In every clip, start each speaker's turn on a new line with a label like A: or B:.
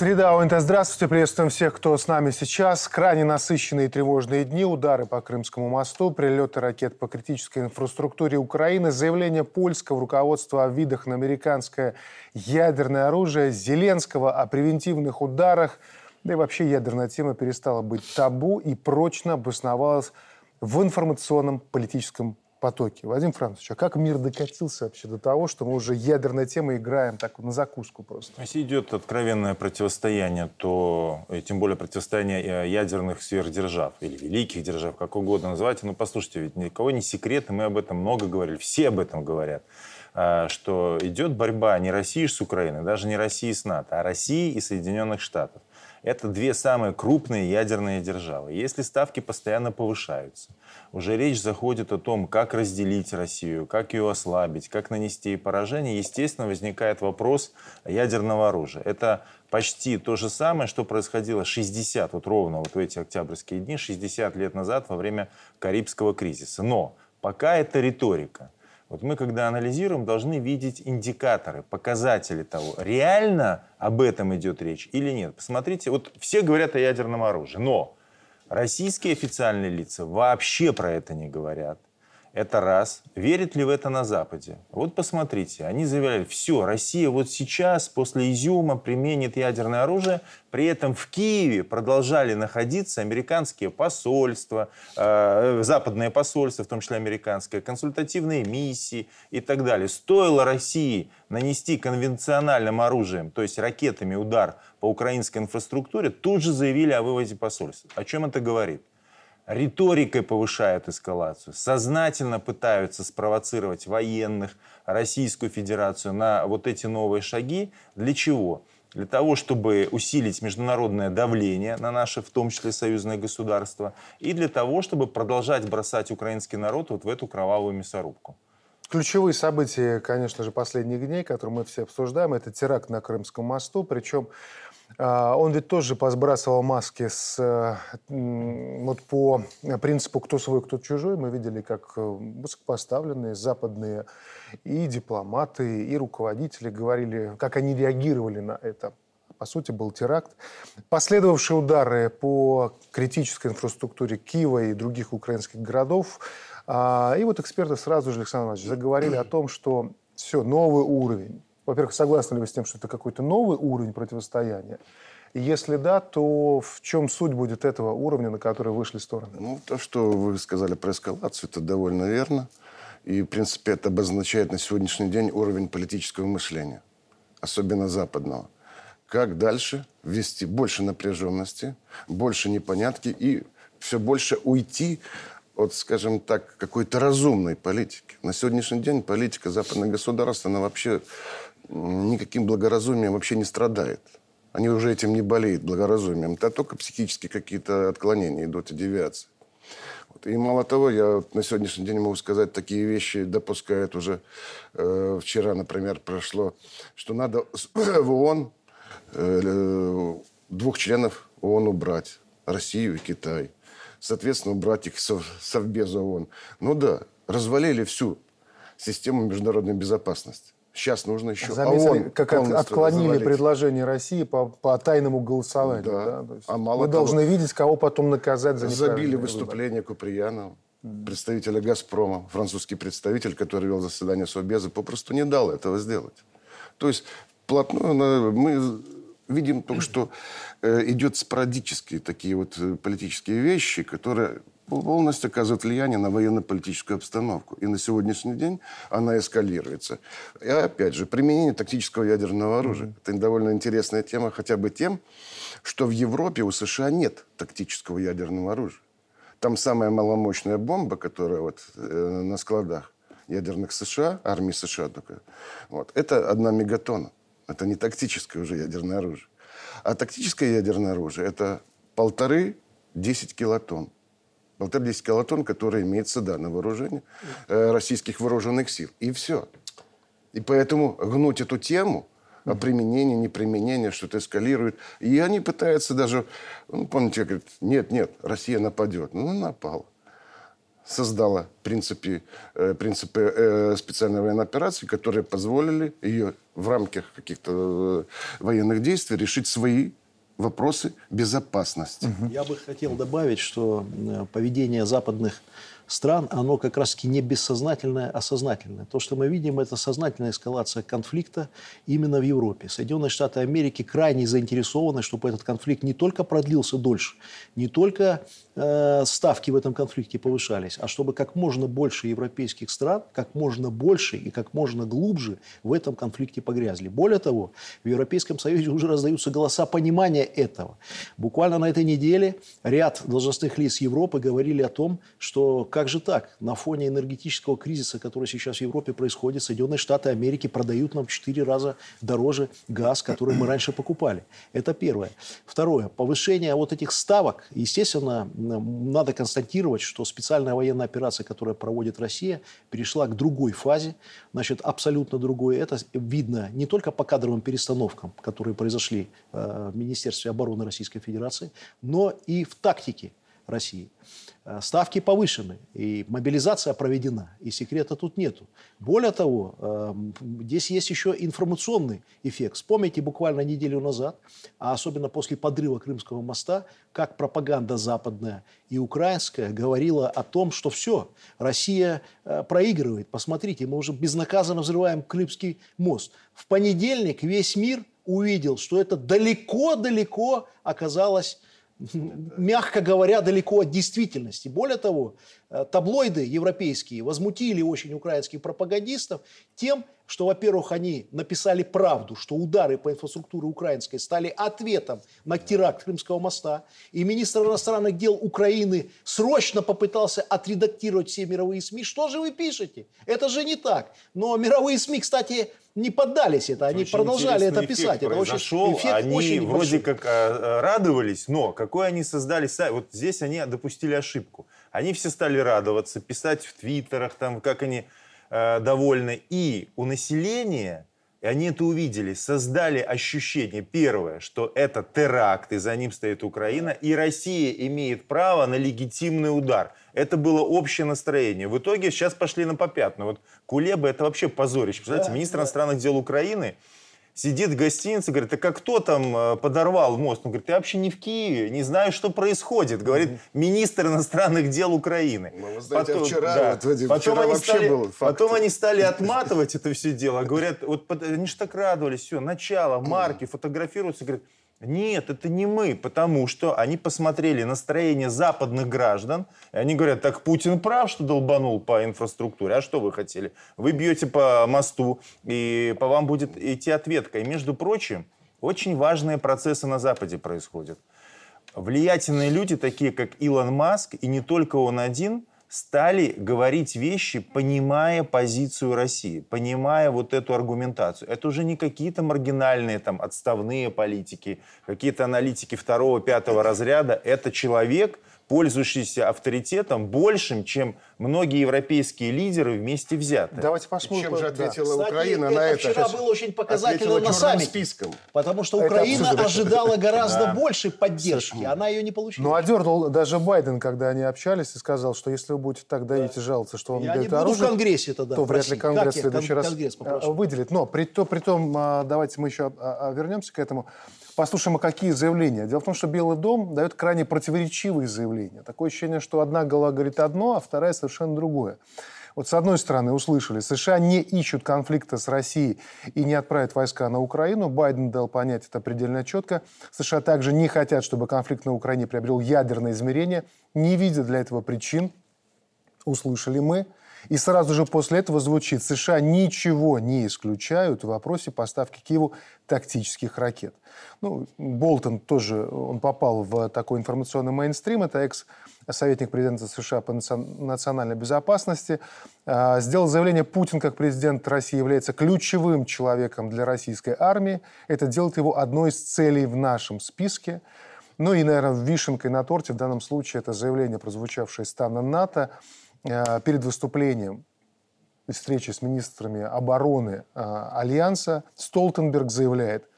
A: Среда ОНТ. Здравствуйте. Приветствуем всех, кто с нами сейчас. Крайне насыщенные и тревожные дни. Удары по Крымскому мосту, прилеты ракет по критической инфраструктуре Украины, заявление польского руководства о видах на американское ядерное оружие, Зеленского о превентивных ударах. Да и вообще ядерная тема перестала быть табу и прочно обосновалась в информационном политическом потоке. Вадим Францович, а как мир докатился вообще до того, что мы уже ядерной темой играем так на закуску просто?
B: Если идет откровенное противостояние, то, и тем более противостояние э, ядерных сверхдержав или великих держав, как угодно называйте, ну послушайте, ведь никого не секрет, мы об этом много говорили, все об этом говорят э, что идет борьба не России с Украиной, даже не России с НАТО, а России и Соединенных Штатов. Это две самые крупные ядерные державы. Если ставки постоянно повышаются, уже речь заходит о том, как разделить Россию, как ее ослабить, как нанести ей поражение, естественно, возникает вопрос ядерного оружия. Это почти то же самое, что происходило 60, вот ровно вот в эти октябрьские дни, 60 лет назад во время Карибского кризиса. Но пока это риторика – вот мы, когда анализируем, должны видеть индикаторы, показатели того, реально об этом идет речь или нет. Посмотрите, вот все говорят о ядерном оружии, но российские официальные лица вообще про это не говорят. Это раз. Верит ли в это на Западе? Вот посмотрите, они заявляли, все, Россия вот сейчас после Изюма применит ядерное оружие, при этом в Киеве продолжали находиться американские посольства, э, западные посольства, в том числе американские, консультативные миссии и так далее. Стоило России нанести конвенциональным оружием, то есть ракетами удар по украинской инфраструктуре, тут же заявили о выводе посольств. О чем это говорит? Риторикой повышают эскалацию, сознательно пытаются спровоцировать военных, Российскую Федерацию на вот эти новые шаги. Для чего? Для того, чтобы усилить международное давление на наши, в том числе союзное государство, и для того, чтобы продолжать бросать украинский народ вот в эту кровавую мясорубку.
A: Ключевые события, конечно же, последних дней, которые мы все обсуждаем, это теракт на Крымском мосту. Причем он ведь тоже посбрасывал маски с, э, вот по принципу «кто свой, кто чужой». Мы видели, как э, высокопоставленные западные и дипломаты, и руководители говорили, как они реагировали на это. По сути, был теракт. Последовавшие удары по критической инфраструктуре Киева и других украинских городов. А, и вот эксперты сразу же, Александр Иванович, заговорили о том, что все, новый уровень во-первых, согласны ли вы с тем, что это какой-то новый уровень противостояния? И если да, то в чем суть будет этого уровня, на который вышли стороны?
C: Ну, то, что вы сказали про эскалацию, это довольно верно. И, в принципе, это обозначает на сегодняшний день уровень политического мышления, особенно западного. Как дальше ввести больше напряженности, больше непонятки и все больше уйти от, скажем так, какой-то разумной политики. На сегодняшний день политика западных государств, она вообще никаким благоразумием вообще не страдает. Они уже этим не болеют, благоразумием. Это только психические какие-то отклонения идут и девиации. Вот. И мало того, я на сегодняшний день могу сказать, такие вещи допускают уже. Э, вчера, например, прошло, что надо в ООН э, двух членов ООН убрать. Россию и Китай. Соответственно, убрать их со, Совбеза ООН. Ну да, развалили всю систему международной безопасности. Сейчас нужно еще
A: Заметили, ООН как отклонили завалить. предложение России по, по тайному голосованию. Да. Да? А мало мы того, должны видеть, кого потом наказать за
C: Забили выступление выборы. Куприянова, представителя «Газпрома», французский представитель, который вел заседание Совбеза, попросту не дал этого сделать. То есть плотно мы видим только, что э, идет спорадические такие вот э, политические вещи, которые полностью оказывает влияние на военно-политическую обстановку. И на сегодняшний день она эскалируется. И опять же, применение тактического ядерного оружия. Mm-hmm. Это довольно интересная тема, хотя бы тем, что в Европе у США нет тактического ядерного оружия. Там самая маломощная бомба, которая вот э, на складах ядерных США, армии США только, вот, это одна мегатона. Это не тактическое уже ядерное оружие. А тактическое ядерное оружие – это полторы-десять килотонн 10 килотонн, которые имеется, да, на вооружение э, российских вооруженных сил. И все. И поэтому гнуть эту тему о применении, неприменении, что-то эскалирует. И они пытаются даже, ну, помните, говорят, нет, нет, Россия нападет. Ну, напала. создала принципы, э, принципы э, специальной военной операции, которые позволили ее в рамках каких-то э, военных действий решить свои вопросы безопасности.
D: Я бы хотел добавить, что э, поведение западных стран, оно как раз-таки не бессознательное, а сознательное. То, что мы видим, это сознательная эскалация конфликта именно в Европе. Соединенные Штаты Америки крайне заинтересованы, чтобы этот конфликт не только продлился дольше, не только э, ставки в этом конфликте повышались, а чтобы как можно больше европейских стран, как можно больше и как можно глубже в этом конфликте погрязли. Более того, в Европейском Союзе уже раздаются голоса понимания этого. Буквально на этой неделе ряд должностных лиц Европы говорили о том, что как же так? На фоне энергетического кризиса, который сейчас в Европе происходит, Соединенные Штаты Америки продают нам в 4 раза дороже газ, который мы раньше покупали. Это первое. Второе. Повышение вот этих ставок. Естественно, надо констатировать, что специальная военная операция, которая проводит Россия, перешла к другой фазе. Значит, абсолютно другой. Это видно не только по кадровым перестановкам, которые произошли э, в Министерстве обороны Российской Федерации, но и в тактике России. Э, ставки повышены, и мобилизация проведена, и секрета тут нету. Более того, эм, здесь есть еще информационный эффект. Вспомните буквально неделю назад, а особенно после подрыва Крымского моста, как пропаганда западная и украинская говорила о том, что все, Россия э, проигрывает. Посмотрите, мы уже безнаказанно взрываем Крымский мост. В понедельник весь мир увидел, что это далеко-далеко оказалось мягко говоря, далеко от действительности. Более того, таблоиды европейские возмутили очень украинских пропагандистов тем, что, во-первых, они написали правду, что удары по инфраструктуре украинской стали ответом на теракт Крымского моста, и министр иностранных дел Украины срочно попытался отредактировать все мировые СМИ. Что же вы пишете? Это же не так. Но мировые СМИ, кстати, не поддались это, они очень продолжали это писать. Это
B: очень, эффект они очень вроде большой. как э, радовались, но какой они создали сайт, вот здесь они допустили ошибку. Они все стали радоваться, писать в твиттерах, там, как они э, довольны. И у населения, и они это увидели, создали ощущение, первое, что это теракт, и за ним стоит Украина, и Россия имеет право на легитимный удар. Это было общее настроение. В итоге сейчас пошли на попятную. Вот Кулеба это вообще позорище. Представляете, министр иностранных дел Украины сидит в гостинице, говорит, а как кто там э, подорвал мост? Он говорит, я вообще не в Киеве, не знаю, что происходит, говорит министр иностранных дел Украины.
C: Ну, вы знаете, потом, вчера, да, вот, Вадим,
B: потом
C: вчера
B: они стали, был Потом они стали отматывать это все дело, говорят, вот они же так радовались, все, начало, марки, фотографируются, говорят, нет, это не мы, потому что они посмотрели настроение западных граждан, и они говорят, так Путин прав, что долбанул по инфраструктуре, а что вы хотели? Вы бьете по мосту, и по вам будет идти ответка. И, между прочим, очень важные процессы на Западе происходят. Влиятельные люди, такие как Илон Маск, и не только он один, стали говорить вещи, понимая позицию России, понимая вот эту аргументацию. Это уже не какие-то маргинальные там отставные политики, какие-то аналитики второго, пятого разряда. Это человек, пользующийся авторитетом большим, чем многие европейские лидеры вместе взятые.
C: Давайте посмотрим. Чем же ответила да. Украина
D: Кстати,
C: на
D: это? вчера было очень показательно на саммите.
C: списком.
D: Потому что Украина ожидала гораздо да. больше поддержки. Она ее не получила.
A: Ну, одернул даже Байден, когда они общались, и сказал, что если вы будете так давить да. и жаловаться, что вам дают оружие,
D: в Конгрессе тогда,
A: то вряд ли Конгресс в следующий раз выделит. Но при, то, при том, а, давайте мы еще а, а, вернемся к этому. Послушаем, а какие заявления. Дело в том, что Белый дом дает крайне противоречивые заявления. Такое ощущение, что одна голова говорит одно, а вторая совершенно другое. Вот с одной стороны, услышали, США не ищут конфликта с Россией и не отправят войска на Украину. Байден дал понять это предельно четко. США также не хотят, чтобы конфликт на Украине приобрел ядерное измерение, не видят для этого причин. Услышали мы. И сразу же после этого звучит, США ничего не исключают в вопросе поставки Киеву тактических ракет. Ну, Болтон тоже, он попал в такой информационный мейнстрим, это экс-советник президента США по национальной безопасности, а, сделал заявление, Путин как президент России является ключевым человеком для российской армии. Это делает его одной из целей в нашем списке. Ну и, наверное, вишенкой на торте в данном случае это заявление, прозвучавшее из стана НАТО, Э, перед выступлением встречи с министрами обороны э, Альянса Столтенберг заявляет,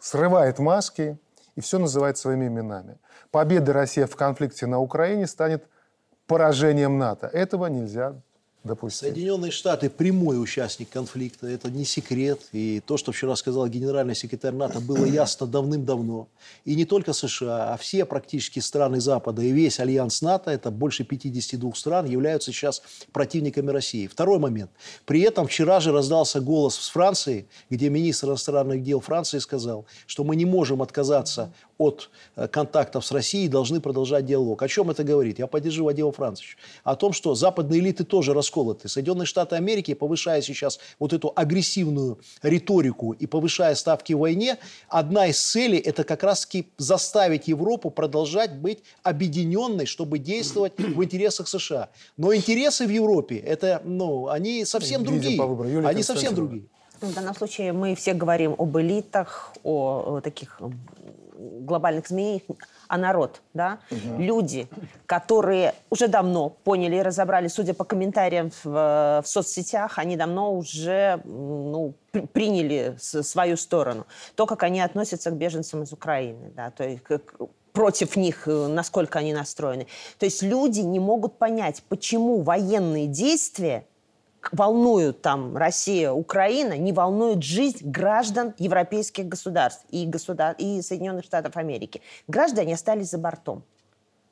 A: срывает маски и все называет своими именами. Победа России в конфликте на Украине станет поражением НАТО. Этого нельзя допустить.
D: Соединенные Штаты прямой участник конфликта, это не секрет. И то, что вчера сказал генеральный секретарь НАТО, было ясно давным-давно. И не только США, а все практически страны Запада и весь альянс НАТО, это больше 52 стран, являются сейчас противниками России. Второй момент. При этом вчера же раздался голос с Франции, где министр иностранных дел Франции сказал, что мы не можем отказаться от э, контактов с Россией, должны продолжать диалог. О чем это говорит? Я поддержу Вадима Францовича. О том, что западные элиты тоже расколоты. Соединенные Штаты Америки, повышая сейчас вот эту агрессивную риторику и повышая ставки в войне, одна из целей – это как раз-таки заставить Европу продолжать быть объединенной, чтобы действовать в интересах США. Но интересы в Европе, это, ну, они совсем другие. Они совсем другие.
E: В данном случае мы все говорим об элитах, о таких глобальных змей, а народ, да, угу. люди, которые уже давно поняли и разобрали, судя по комментариям в, в соцсетях, они давно уже ну, приняли свою сторону. То, как они относятся к беженцам из Украины, да, то есть как, против них, э, насколько они настроены. То есть люди не могут понять, почему военные действия волнуют там Россия, Украина, не волнует жизнь граждан европейских государств и, государ... и Соединенных Штатов Америки. Граждане остались за бортом.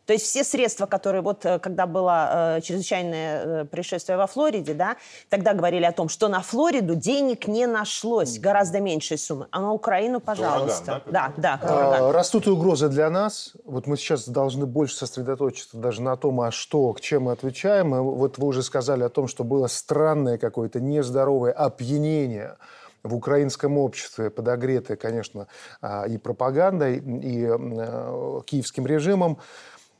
E: То есть все средства, которые вот э, когда было э, чрезвычайное э, происшествие во Флориде, да, тогда говорили о том, что на Флориду денег не нашлось, гораздо меньшей суммы, а на Украину, пожалуйста. Ураган, да, да, да
A: а, растут угрозы для нас. Вот мы сейчас должны больше сосредоточиться даже на том, а что, к чем мы отвечаем. И вот вы уже сказали о том, что было странное какое-то нездоровое опьянение в украинском обществе, подогретое, конечно, а, и пропагандой, и киевским режимом.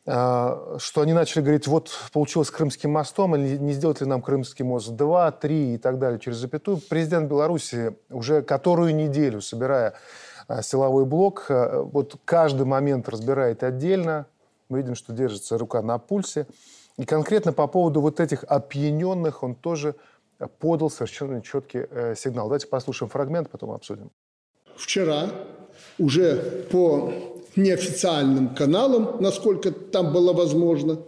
A: А, что они начали говорить, вот получилось Крымским мостом, или не сделать ли нам Крымский мост 2, 3 и так далее через запятую. Президент Беларуси уже которую неделю, собирая а, силовой блок, а, вот каждый момент разбирает отдельно. Мы видим, что держится рука на пульсе. И конкретно по поводу вот этих опьяненных он тоже подал совершенно четкий э, сигнал. Давайте послушаем фрагмент, потом обсудим.
F: Вчера уже по неофициальным каналам, насколько там было возможно,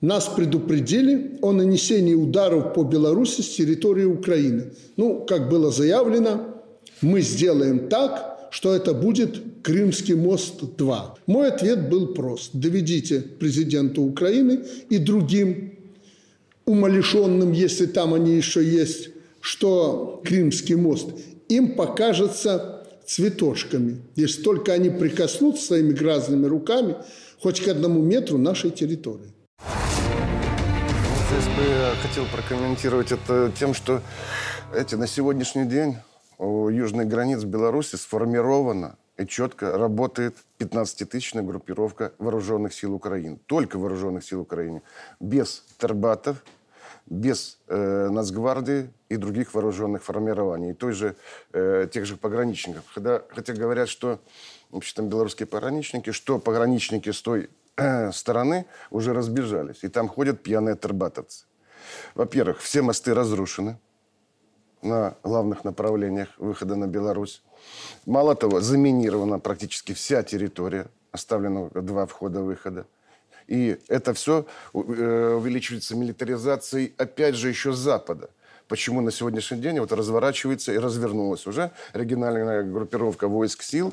F: нас предупредили о нанесении ударов по Беларуси с территории Украины. Ну, как было заявлено, мы сделаем так, что это будет Крымский мост-2. Мой ответ был прост. Доведите президенту Украины и другим умалишенным, если там они еще есть, что Крымский мост им покажется цветочками, если только они прикоснутся своими грязными руками хоть к одному метру нашей территории.
C: Здесь бы я хотел прокомментировать это тем, что эти, на сегодняшний день у южных границ Беларуси сформирована и четко работает 15-тысячная группировка вооруженных сил Украины. Только вооруженных сил Украины. Без тербатов, без э, Нацгвардии и других вооруженных формирований, и той же, э, тех же пограничников. Хотя, хотя говорят, что вообще там белорусские пограничники, что пограничники с той э, стороны уже разбежались, и там ходят пьяные тербатовцы. Во-первых, все мосты разрушены на главных направлениях выхода на Беларусь. Мало того, заминирована практически вся территория, оставлено два входа-выхода. И это все э, увеличивается милитаризацией, опять же, еще с Запада почему на сегодняшний день вот разворачивается и развернулась уже региональная группировка войск сил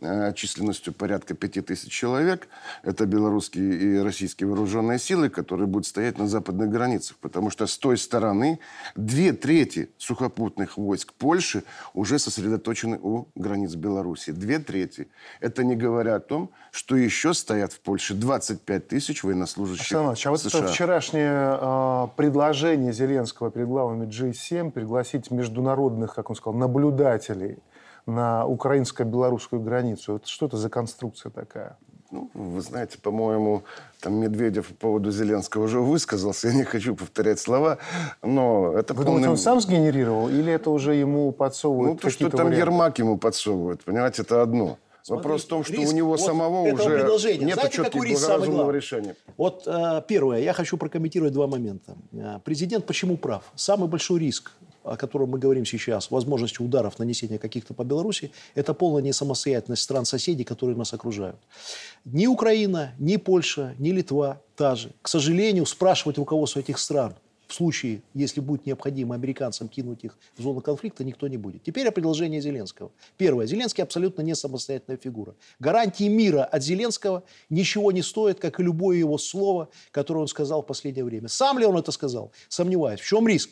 C: э, численностью порядка 5000 человек. Это белорусские и российские вооруженные силы, которые будут стоять на западных границах. Потому что с той стороны две трети сухопутных войск Польши уже сосредоточены у границ Беларуси. Две трети. Это не говоря о том, что еще стоят в Польше 25 тысяч военнослужащих
A: Александр а вот США. это вчерашнее э, предложение Зеленского перед главами G7 пригласить международных, как он сказал, наблюдателей на украинско-белорусскую границу. Это что это за конструкция такая?
C: Ну, вы знаете, по-моему, там Медведев по поводу Зеленского уже высказался. Я не хочу повторять слова, но это...
A: Вы полный... думаете, он сам сгенерировал или это уже ему подсовывают
C: Ну, то, что там варианты? Ермак ему подсовывает, понимаете, это одно. Смотрите, Вопрос в том, что риск, у него вот самого уже нет четких благоразумного решения.
D: Вот э, первое, я хочу прокомментировать два момента. Э, президент почему прав? Самый большой риск о котором мы говорим сейчас, возможностью ударов, нанесения каких-то по Беларуси, это полная несамостоятельность стран-соседей, которые нас окружают. Ни Украина, ни Польша, ни Литва та же. К сожалению, спрашивать руководство этих стран – в случае, если будет необходимо американцам кинуть их в зону конфликта, никто не будет. Теперь о предложении Зеленского. Первое. Зеленский абсолютно не самостоятельная фигура. Гарантии мира от Зеленского ничего не стоят, как и любое его слово, которое он сказал в последнее время. Сам ли он это сказал? Сомневаюсь. В чем риск?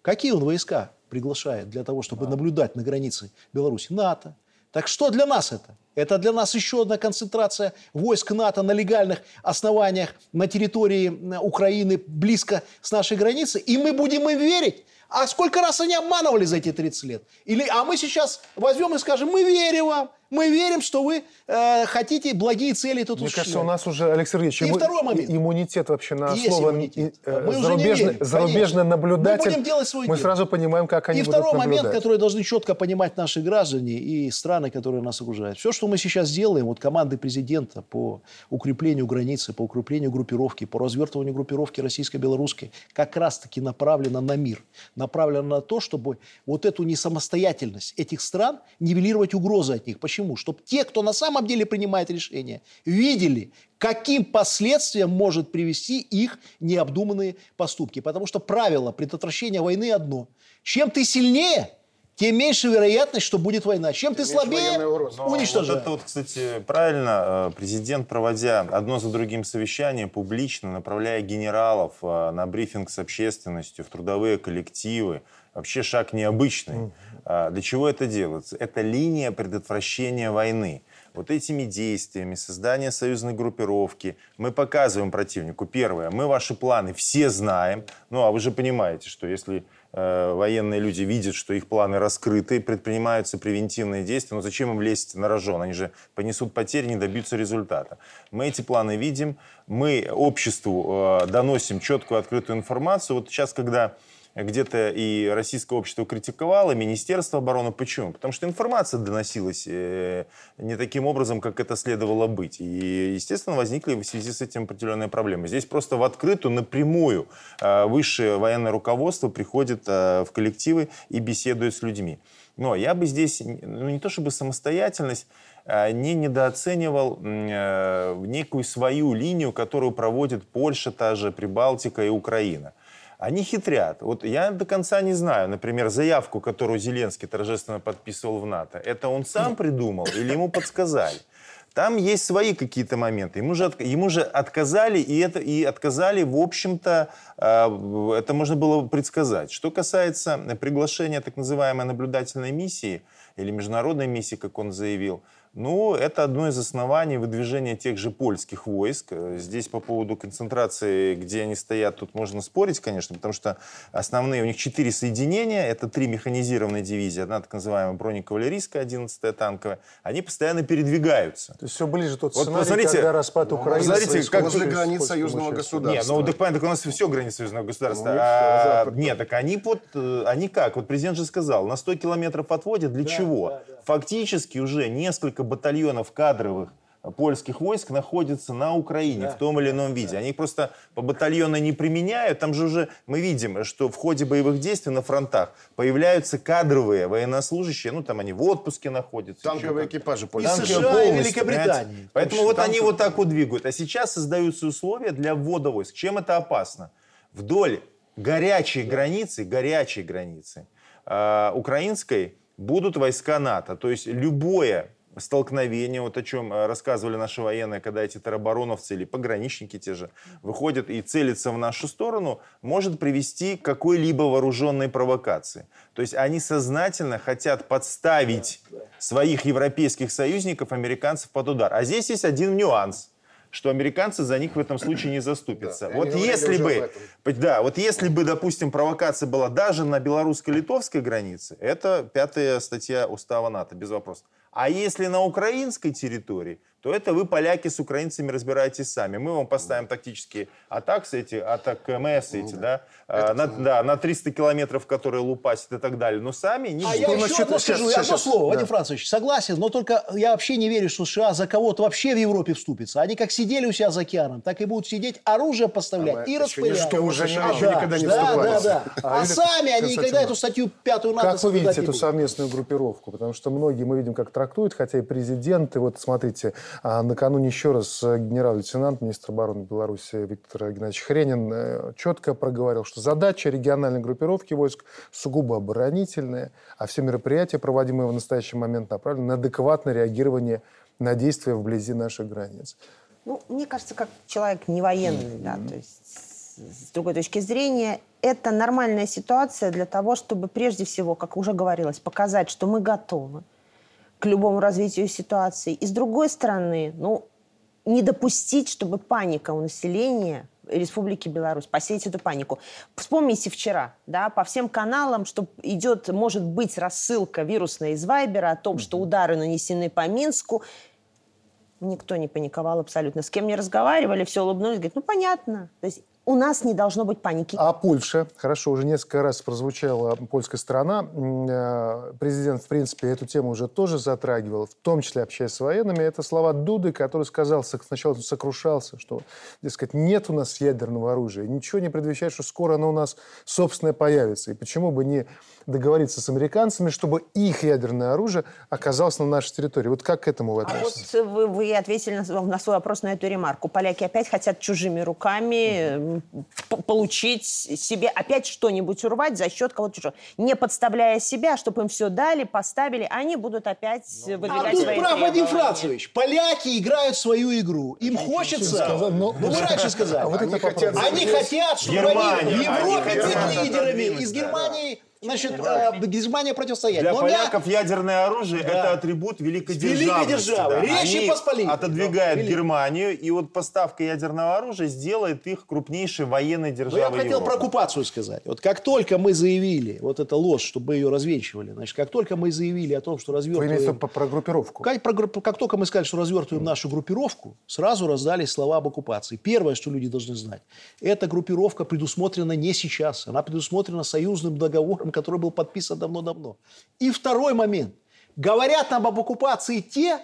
D: Какие он войска приглашает для того, чтобы наблюдать на границе Беларуси? НАТО. Так что для нас это? Это для нас еще одна концентрация войск НАТО на легальных основаниях на территории Украины близко с нашей границей. И мы будем им верить. А сколько раз они обманывали за эти 30 лет? Или, а мы сейчас возьмем и скажем, мы верим вам, мы верим, что вы э, хотите благие цели тут
A: Мне кажется, у нас уже, Алексей Сергеевич,
D: и имму... второй момент.
A: иммунитет вообще на
D: Есть
A: слово
D: иммунитет.
A: э,
D: Мы
A: зарубежный,
D: верим,
A: зарубежный наблюдатель.
D: Мы будем делать свой
A: Мы
D: дело.
A: сразу понимаем, как они
D: и
A: будут
D: второй
A: наблюдать.
D: момент, который должны четко понимать наши граждане и страны, которые нас окружают. Все, что мы сейчас делаем, вот команды президента по укреплению границы, по укреплению группировки, по развертыванию группировки российско-белорусской, как раз-таки направлено на мир. Направлено на то, чтобы вот эту несамостоятельность этих стран нивелировать угрозы от них. Почему? Чтобы те, кто на самом деле принимает решения, видели, каким последствиям может привести их необдуманные поступки. Потому что правило предотвращения войны одно. Чем ты сильнее, тем меньше вероятность, что будет война. Чем ты слабее.
B: Но
D: уничтожай.
B: Вот это вот, кстати, правильно. э, Президент, проводя одно за другим совещание, публично направляя генералов э, на брифинг с общественностью, в трудовые коллективы, вообще шаг необычный. А Для чего это делается? Это линия предотвращения войны. Вот этими действиями, создание союзной группировки, мы показываем противнику, первое, мы ваши планы все знаем, ну а вы же понимаете, что если э, военные люди видят, что их планы раскрыты, предпринимаются превентивные действия, ну зачем им лезть на рожон? Они же понесут потери, не добьются результата. Мы эти планы видим, мы обществу э, доносим четкую открытую информацию. Вот сейчас, когда где-то и российское общество критиковало, Министерство обороны. Почему? Потому что информация доносилась э, не таким образом, как это следовало быть. И, естественно, возникли в связи с этим определенные проблемы. Здесь просто в открытую, напрямую э, высшее военное руководство приходит э, в коллективы и беседует с людьми. Но я бы здесь, ну, не то чтобы самостоятельность, не недооценивал некую свою линию, которую проводит Польша, та же Прибалтика и Украина. Они хитрят. Вот я до конца не знаю, например, заявку, которую Зеленский торжественно подписывал в НАТО, это он сам придумал или ему подсказали? Там есть свои какие-то моменты. Ему же, ему же отказали, и, это, и отказали, в общем-то, э, это можно было предсказать. Что касается приглашения так называемой наблюдательной миссии, или международной миссии, как он заявил, ну, это одно из оснований выдвижения тех же польских войск. Э, Здесь по поводу концентрации, где они стоят, тут можно спорить, конечно, потому что основные, у них четыре соединения, это три механизированные дивизии, одна так называемая бронекавалерийская, 11-я танковая, они постоянно передвигаются.
A: То есть все ближе тот
B: Вот
A: сценарий,
B: посмотрите,
A: когда распад Украины.
B: смотрите, как
C: возле границ союзного государства.
B: Нет, ну так понятно, так у нас все границы союзного государства.
C: Ну,
B: А,
C: Запад.
B: нет, так они под, э, они как? Вот президент же сказал, на 100 километров отводят. Для чего? Фактически уже несколько батальонов кадровых э, польских войск находятся на Украине в том или ином виде. Они их просто по батальону не применяют. Там же уже мы видим, что в ходе боевых действий на фронтах появляются кадровые военнослужащие. Ну, там они в отпуске находятся.
C: Танковые экипажи
D: И. США, и
B: полностью,
D: Великобритании.
B: понимаете? Поэтому вот они вот так вот двигают. А сейчас создаются условия для ввода войск. Чем это опасно? Вдоль горячей границы, горячей границы э, украинской будут войска НАТО. То есть любое столкновение, вот о чем э, рассказывали наши военные, когда эти теробороновцы или пограничники те же выходят и целятся в нашу сторону, может привести к какой-либо вооруженной провокации. То есть они сознательно хотят подставить своих европейских союзников, американцев под удар. А здесь есть один нюанс что американцы за них в этом случае не заступятся.
C: Да,
B: вот если бы, да, вот если бы, допустим, провокация была даже на белорусско-литовской границе, это пятая статья устава НАТО, без вопросов. А если на украинской территории, то это вы, поляки, с украинцами разбираетесь сами. Мы вам поставим тактические атаксы эти, атак МС эти, да, а, на, да, на 300 километров, которые лупасят и так далее. Но сами не
D: А я
A: Что
D: еще
A: насчет-
D: одно скажу,
A: сейчас,
D: одно
A: сейчас,
D: слово,
A: да.
D: Вадим Францович, согласен, но только я вообще не верю, что США за кого-то вообще в Европе вступится. Они как сидели у себя за океаном, так и будут сидеть, оружие поставлять
C: А,
D: и распылять.
C: ничто уже
D: А,
C: еще
D: да,
C: никогда не
D: да,
C: вступали.
D: да, да.
A: А,
D: А
A: Юлия
D: сами они никогда
A: Константиновна,
D: эту статью пятую НАТО
A: Как вы видите эту совместную группировку? Потому что многие мы видим, как трактуют, хотя и президент, и вот смотрите, а, накануне еще раз э, генерал-лейтенант, министр обороны Беларуси Виктор Геннадьевич Хренин э, четко проговорил, что задача региональной группировки войск сугубо оборонительная, а все мероприятия, проводимые в настоящий момент, направлены на адекватное реагирование на действия вблизи наших границ.
E: Ну, мне кажется, как человек не военный, да, то есть с с другой точки зрения, это нормальная ситуация для того, чтобы прежде всего, как уже говорилось, показать, что мы готовы к любому развитию ситуации. И с другой стороны, ну, не допустить, чтобы паника у населения Республики Беларусь, посеять эту панику. Вспомните вчера, да, по всем каналам, что идет, может быть, рассылка вирусная из Вайбера о том, что удары нанесены по Минску. Никто не паниковал абсолютно. С кем не разговаривали, все улыбнулись, говорят, ну понятно. То есть у нас не должно быть паники.
A: А Польша, хорошо, уже несколько раз прозвучала польская сторона. Э, Президент, в принципе, эту тему уже тоже затрагивал, в том числе общаясь с военными. Это слова Дуды, который сказал, сначала сокрушался, что, дескать, нет у нас ядерного оружия, ничего не предвещает, что скоро оно у нас собственное появится. И почему бы не договориться с американцами, чтобы их ядерное оружие оказалось на нашей территории? Вот как к этому вы
E: А
A: относитесь?
E: вот вы, вы ответили на, свой- на свой вопрос на эту ремарку. Поляки опять хотят чужими руками п- получить себе опять что-нибудь урвать за счет кого-то чужого. Не подставляя себя, чтобы им все дали, поставили, они будут опять
D: А
E: выдвигать
D: тут
E: свои
D: прав Вадим. Францевич. Поляки играют свою игру. Им хочется...
A: сказал, но-
D: Ну, вы раньше сказали.
A: А вот это
C: Они хотят.
D: Они хотят, чтобы
B: Германия.
D: они в
B: Они
D: Европе
B: хотят
D: быть лидерами. Из
B: да.
D: Значит, э, Германия противостоять.
B: Для
D: Но
B: поляков ядерное оружие
D: Да.
B: это атрибут великой
D: Великой
B: державности.
D: державы. Речи
B: Они
D: Посполитой.
B: отодвигают
D: Великой.
B: Германию, и вот поставка ядерного оружия сделает их крупнейшей военной
D: Но
B: державой
D: я бы хотел
B: Европы.
D: про оккупацию сказать. Вот как только мы заявили, вот эта ложь, чтобы ее развенчивали, значит, как только мы заявили о том, что
A: Вы имеете в виду
D: развертываем...
A: по- про группировку?
D: Как, про как только мы сказали, что развертываем нашу группировку, сразу раздались слова об оккупации. Первое, что люди должны знать, эта группировка предусмотрена не сейчас. Она предусмотрена союзным договором, который был подписан давно-давно. И второй момент. Говорят нам об оккупации те,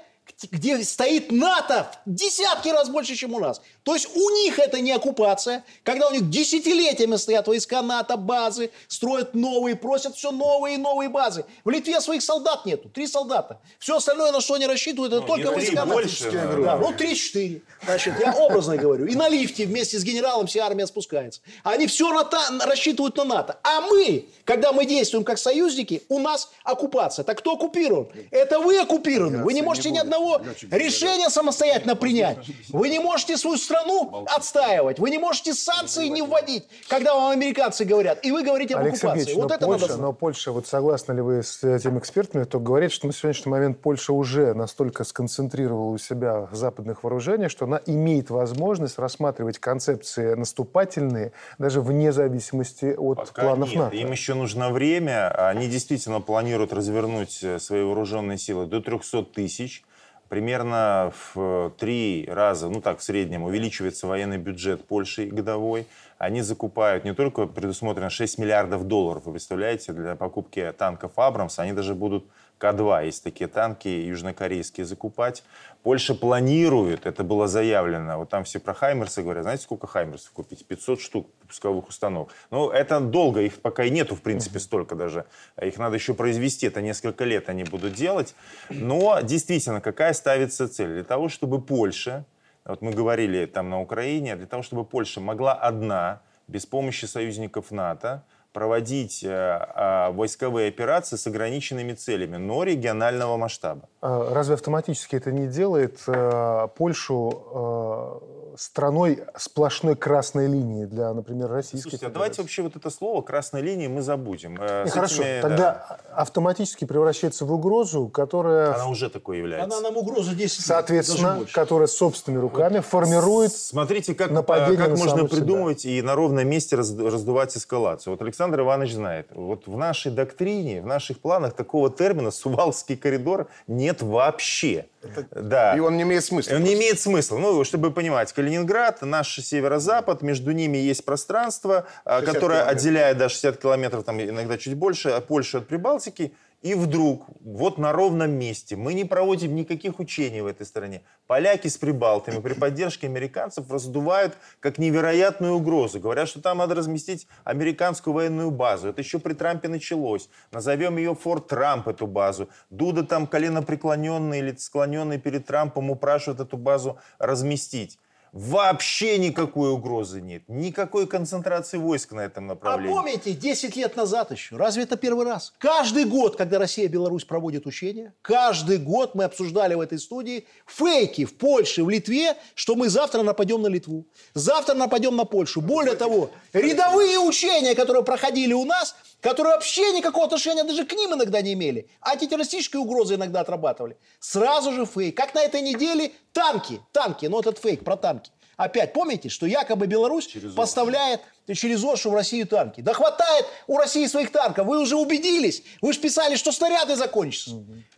D: где стоит НАТО в десятки раз больше, чем у нас. То есть у них это не оккупация, когда у них десятилетиями стоят войска НАТО, базы, строят новые, просят все новые и новые базы. В Литве своих солдат нету, три солдата. Все остальное, на что они рассчитывают, это
B: Ну,
D: только войска НАТО.
B: больше, да.
D: Да, ну, три-четыре. Значит, я образно говорю. И на лифте вместе с генералом вся армия спускается. Они все на та- рассчитывают на НАТО. А мы, когда мы действуем как союзники, у нас оккупация. Так кто оккупирован? Это вы оккупированы. Вы не можете ни одного решения самостоятельно принять. Вы не можете свою страну отстаивать. Вы не можете санкции не вводить, когда вам американцы говорят. И вы говорите об
A: Алексей
D: оккупации. Вот
A: но,
D: это
A: Польша,
D: надо знать.
A: но Польша, вот согласны ли вы с этими экспертами, кто говорит, что на сегодняшний момент Польша уже настолько сконцентрировала у себя западных вооружений, что она имеет возможность рассматривать концепции наступательные даже вне зависимости от
B: Пока
A: планов
B: нет.
A: НАТО?
B: Им еще нужно время. Они действительно планируют развернуть э, свои вооруженные силы до 300 тысяч. Примерно в три раза, ну так, в среднем, увеличивается военный бюджет Польши годовой. Они закупают не только предусмотрено 6 миллиардов долларов, вы представляете, для покупки танков «Абрамс», они даже будут К-2, есть такие танки южнокорейские, закупать. Польша планирует, это было заявлено, вот там все про «Хаймерсы» говорят, знаете, сколько «Хаймерсов» купить? 500 штук пусковых установок. Ну, это долго, их пока и нету, в принципе, столько даже. Их надо еще произвести, это несколько лет они будут делать. Но действительно, какая ставится цель? Для того, чтобы Польша, вот мы говорили там на Украине, для того, чтобы Польша могла одна, без помощи союзников НАТО, проводить э, э, войсковые операции с ограниченными целями, но регионального масштаба.
A: А Разве автоматически это не делает э, Польшу страной сплошной красной линии для, например, Российской
B: Слушайте, а давайте вообще вот это слово «красной линии» мы забудем. Э,
A: Не,
B: с
A: хорошо,
B: этими,
A: тогда
B: да,
A: автоматически превращается в угрозу, которая,
B: Она уже такой является.
D: Она нам угроза 10 лет, даже
A: соответственно, которая собственными руками формирует
B: Смотрите, как,
A: нападение
B: э, как
A: на
B: можно
A: саму себя.
B: придумывать и на ровном месте раз- раздувать эскалацию. Вот Александр Иванович знает, вот в нашей доктрине, в наших планах такого термина «Сувалский коридор» нет вообще. Да.
C: И он не имеет смысла.
B: Он не имеет смысла. Ну, чтобы понимать, Калининград, наш северо-запад, между ними есть пространство, а,
C: 60
B: которое
C: километров.
B: отделяет до 60 километров, там иногда чуть больше, от Польши от Прибалтики. И вдруг, вот на ровном месте, мы не проводим никаких учений в этой стране. Поляки с прибалтами при поддержке американцев раздувают как невероятную угрозу. Говорят, что там надо разместить американскую военную базу. Это еще при Трампе началось. Назовем ее Форт Трамп, эту базу. Дуда там коленопреклоненный или склоненный перед Трампом упрашивает эту базу разместить. Вообще никакой угрозы нет. Никакой концентрации войск на этом
D: А
B: направлении.
D: помните, 10 лет назад еще, разве это первый раз? Каждый год, когда Россия и Беларусь проводят учения, каждый год мы обсуждали в этой студии фейки в Польше, в Литве, что мы завтра нападем на Литву, завтра нападем на Польшу. Более того, рядовые учения, которые проходили у нас, которые вообще никакого отношения даже к ним иногда не имели, антитеррористические угрозы иногда отрабатывали. Сразу же фейк. Как на этой неделе танки, танки, но этот фейк про танки. Опять помните, что якобы Беларусь поставляет через Оршу в Россию танки. Да хватает у России своих танков. Вы уже убедились. Вы же писали, что снаряды закончатся.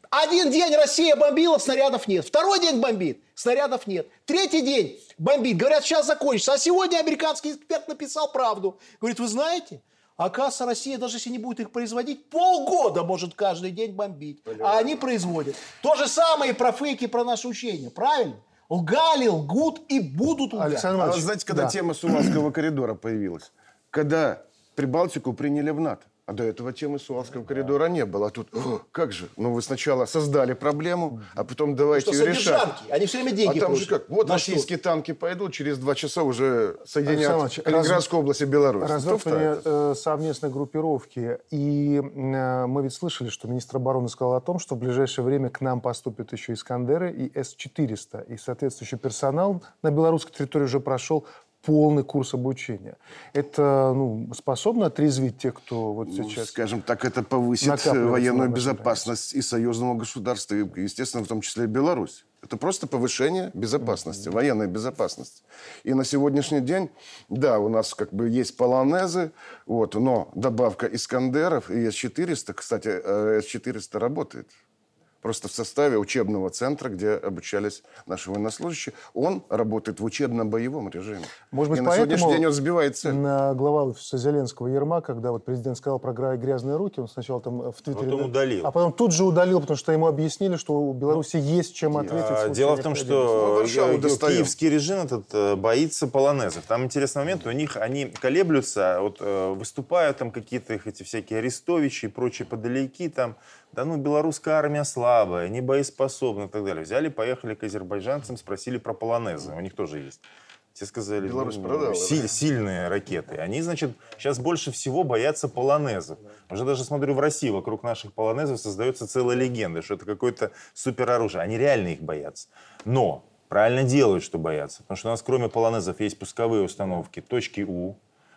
D: Один день Россия бомбила, снарядов нет. Второй день бомбит, снарядов нет. Третий день бомбит. Говорят, сейчас закончится. А сегодня американский эксперт написал правду. Говорит, вы знаете, оказывается, Россия, даже если не будет их производить, полгода может каждый день бомбить. А они производят. То же самое и про фейки, про наши учения. Правильно? Лгали, лгут и будут лгать.
A: Александр
C: А
A: Иванович,
C: вот знаете, когда
A: да.
C: тема Сувалского коридора появилась? Когда Прибалтику приняли в НАТО. А до этого темы Сувалского коридора не было. А тут, «О, как же? Ну, вы сначала создали проблему, а потом давайте
D: Что
C: ее решать.
D: содержанки, они все время деньги
C: а там же как? Вот
D: На что?
C: российские танки пойдут, через два часа уже соединят Калининградскую область и Беларусь.
A: Развертывание э, совместной группировки. И э, мы ведь слышали, что министр обороны сказал о том, что в ближайшее время к нам поступят еще Искандеры и С-400. И соответствующий персонал на белорусской территории уже прошел полный курс обучения. Это ну, способно отрезвить тех, кто вот
C: Ну,
A: сейчас...
C: скажем так, это повысит военную безопасность и союзного государства, и, естественно, в том числе и Беларусь. Это просто повышение безопасности, военной безопасности. И на сегодняшний день, да, у нас как бы есть полонезы, вот, но добавка Искандеров и С-400, кстати, э, С-400 работает. Просто в составе учебного центра, где обучались наши военнослужащие, он работает в учебно-боевом режиме.
A: Может быть,
C: и на
A: поэтому
C: сегодняшний день он сбивает цель.
A: на глава офиса Зеленского Ерма, когда вот президент сказал про грязные руки, он сначала там в Твиттере...
B: Потом
A: да,
B: удалил.
A: А потом тут же удалил, потому что ему объяснили, что у Беларуси есть чем ответить.
B: А, Дело в том.
C: Ну,
B: что э,
C: достаем.
B: киевский режим этот э, боится полонезов. Там интересный момент, у них они колеблются, вот э, выступают там какие-то их эти всякие арестовичи и прочие подалеки там. Да ну, белорусская армия слабая, не боеспособна и так далее. Взяли, поехали к азербайджанцам, спросили про полонезы. У них тоже есть. Те сказали,
C: Беларусь
B: ну,
C: продала,
B: си-
C: да?
B: сильные ракеты. Они, значит, сейчас больше всего боятся полонезов. Уже даже смотрю в России, вокруг наших полонезов создается целая легенда, что это какое-то супероружие. Они реально их боятся. Но правильно делают, что боятся. Потому что у нас кроме полонезов есть пусковые установки точки У,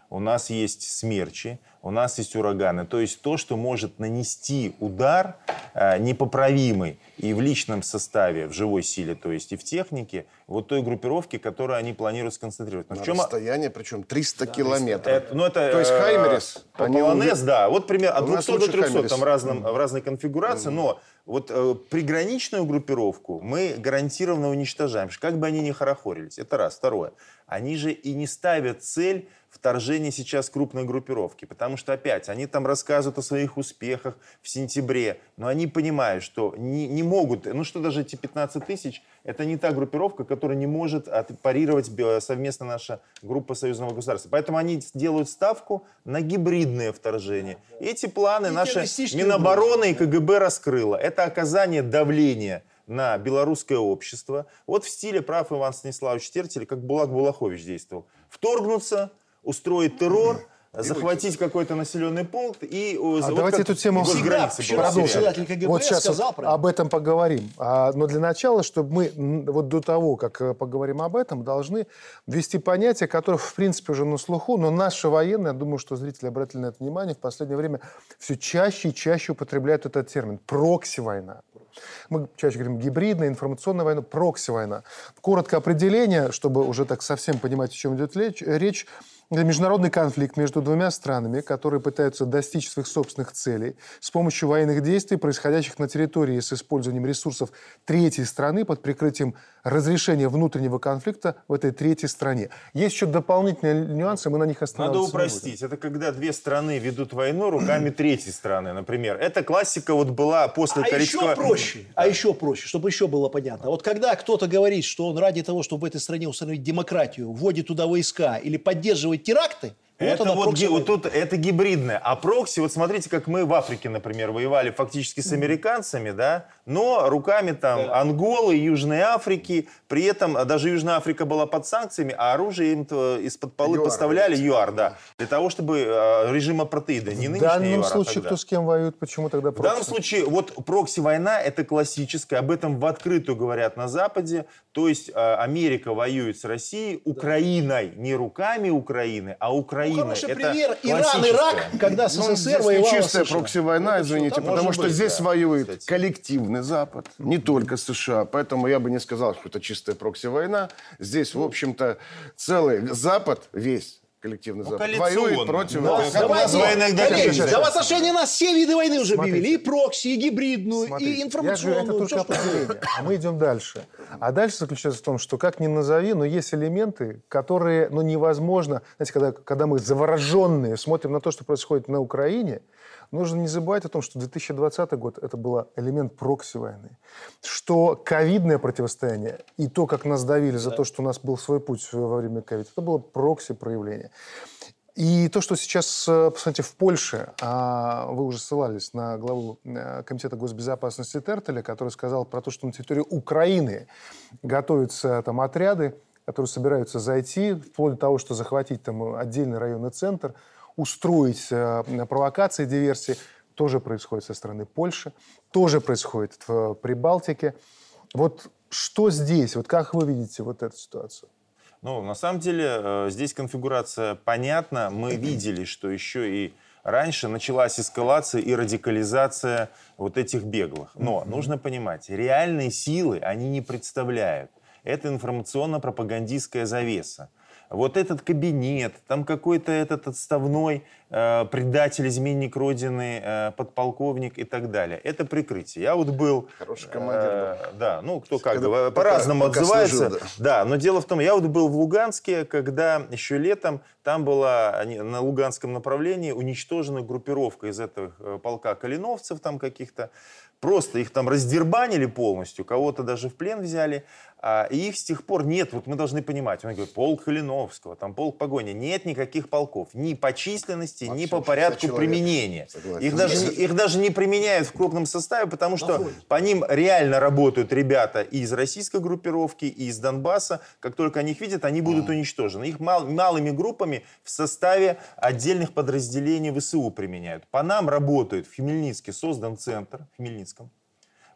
B: у нас есть смерчи, у нас есть ураганы. То есть то, что может нанести удар э, непоправимый и в личном составе, в живой силе, то есть и в технике, вот той группировки, которую они планируют сконцентрировать. Но
C: На
B: в чем...
C: расстояние, причем 300 километров.
B: Это, ну, это,
C: То есть
B: э,
C: Хаймерис, они
B: полонез,
C: уже-
B: да. Вот примерно от
C: У нас
B: 200 до
C: лучше
B: 300
C: Хаймерис.
B: там разном, в разной конфигурации. Но вот э, приграничную группировку мы гарантированно уничтожаем. Как бы они ни хорохорились. Это раз. Второе. Они же и не ставят цель вторжения сейчас крупной группировки. Потому что, опять, они там рассказывают о своих успехах в сентябре. Но они понимают, что не, не могут... Ну что даже эти 15 тысяч, это не та группировка, которая не может отпарировать совместно наша группа союзного государства. Поэтому они делают ставку на гибридное вторжение. И эти планы
D: И
B: наши Минобороны и КГБ раскрыло. Это оказание давления на белорусское общество. Вот в стиле прав Иван Станиславович Тертель, как Булак Булахович действовал. Вторгнуться, устроить террор, захватить какой-то населенный пункт и... э,
A: А
B: вот
A: давайте эту тему
D: КГБ
A: Вот сейчас вот об этом поговорим. А, но для начала, чтобы мы вот до того, как э, поговорим об этом, должны ввести понятие, которое, в принципе, уже на слуху, но наши военные, я думаю, что зрители обратили на это внимание, в последнее время все чаще и чаще употребляют этот термин. Прокси-война. Мы чаще говорим гибридная, информационная война, прокси-война. Коротко определение, чтобы уже так совсем понимать, о чем идет речь. Это международный конфликт между двумя странами, которые пытаются достичь своих собственных целей с помощью военных действий, происходящих на территории с использованием ресурсов третьей страны под прикрытием разрешения внутреннего конфликта в этой третьей стране. Есть еще дополнительные нюансы, мы на них
B: Надо
A: не будем.
B: упростить. Это когда две страны ведут войну руками третьей страны, например. Это классика вот была после
D: А
B: Корейского...
D: еще проще, а еще проще, чтобы еще было понятно. Вот когда кто-то говорит, что он ради того, чтобы в этой стране установить демократию, вводит туда войска или поддерживает теракты, вот
B: Это
D: она
B: вот, вот тут это гибридное. А прокси, вот смотрите, как мы в Африке, например, воевали фактически с американцами, да, но руками там Анголы, Южной Африки. При этом а, даже Южная Африка была под санкциями, а оружие им то из-под полы
C: ЮАР,
B: поставляли ЮАР, да, для того, чтобы э, режим апартеида, не
A: В
B: нынешний
A: данном
B: ЮАР, а
A: случае
B: тогда.
A: кто с кем воюет, почему тогда
B: В данном
A: прокси?
B: случае вот прокси-война это классическая, об этом в открытую говорят на Западе. То есть э, Америка воюет с Россией Украиной, не руками Украины, а
D: Ну,
B: Украиной.
D: хороший
B: это
D: пример Иран. Ирак, когда
C: Ну,
D: СССР воевала с
C: чистая прокси-война, извините, потому что
B: быть,
C: здесь
B: да,
C: воюет
B: кстати.
C: коллективный Запад, не только США. Поэтому я бы не сказал, что это чистая прокси-война. Здесь, в общем-то, целый Запад весь, коллективный Запад,
B: коалиционный.
C: воюет против...
B: Ну,
C: как
B: как у нас
D: Коллеги,
B: конечно.
D: да в отношении нас все виды войны уже
A: Смотрите.
D: объявили. И прокси, и гибридную,
A: Смотрите,
D: и
A: Я
D: информационную.
A: говорю, это только
D: что
A: определение. А мы идем дальше. А дальше заключается в том, что как ни назови, но есть элементы, которые ну, невозможно... Знаете, когда, когда мы завороженные смотрим на то, что происходит на Украине, нужно не забывать о том, что 2020 год это был элемент прокси-войны. Что ковидное противостояние и то, как нас давили за то, что у нас был свой путь во время ковида, это было прокси-проявление. И то, что сейчас, э, посмотрите, в Польше, а, вы уже ссылались на главу э, Комитета госбезопасности Тертеля, который сказал про то, что на территории Украины готовятся там отряды, которые собираются зайти, вплоть до того, что захватить там отдельный районный центр, устроить э, провокации, диверсии, тоже происходит со стороны Польши, тоже происходит в Прибалтике. Вот что здесь? Вот как вы видите вот эту ситуацию?
B: Ну, на самом деле, э, здесь конфигурация понятна. Мы видели, что еще и раньше началась эскалация и радикализация вот этих беглых. Но нужно понимать, реальные силы они не представляют. Это информационно-пропагандистская завеса. Вот этот кабинет, там какой-то этот отставной э, предатель, изменник Родины, э, подполковник и так далее. Это прикрытие. Я вот был...
C: Хороший командир
B: э, да, ну, кто как,
C: Когда-
B: по-разному
C: пока
B: отзывается.
C: служил,
B: Да, но дело в том, я вот был в Луганске, когда еще летом там была на Луганском направлении уничтожена группировка из этого э, полка калиновцев там каких-то. Просто их там раздербанили полностью, кого-то даже в плен взяли. А, и их с тех пор нет, вот мы должны понимать, он говорит, полк Калиновского, там полк погони, нет никаких полков, ни по численности, ни
C: Вообще
B: по
C: 60
B: порядку
C: человек.
B: применения.
C: Согласен.
B: Их даже, не- их даже не применяют в крупном составе, потому что по ним реально работают ребята и из российской группировки, и из Донбасса. Как только они их видят, они будут уничтожены. Их мал- малыми группами в составе отдельных подразделений ВСУ применяют. По нам работают в Хмельницке создан центр, в Хмельницком,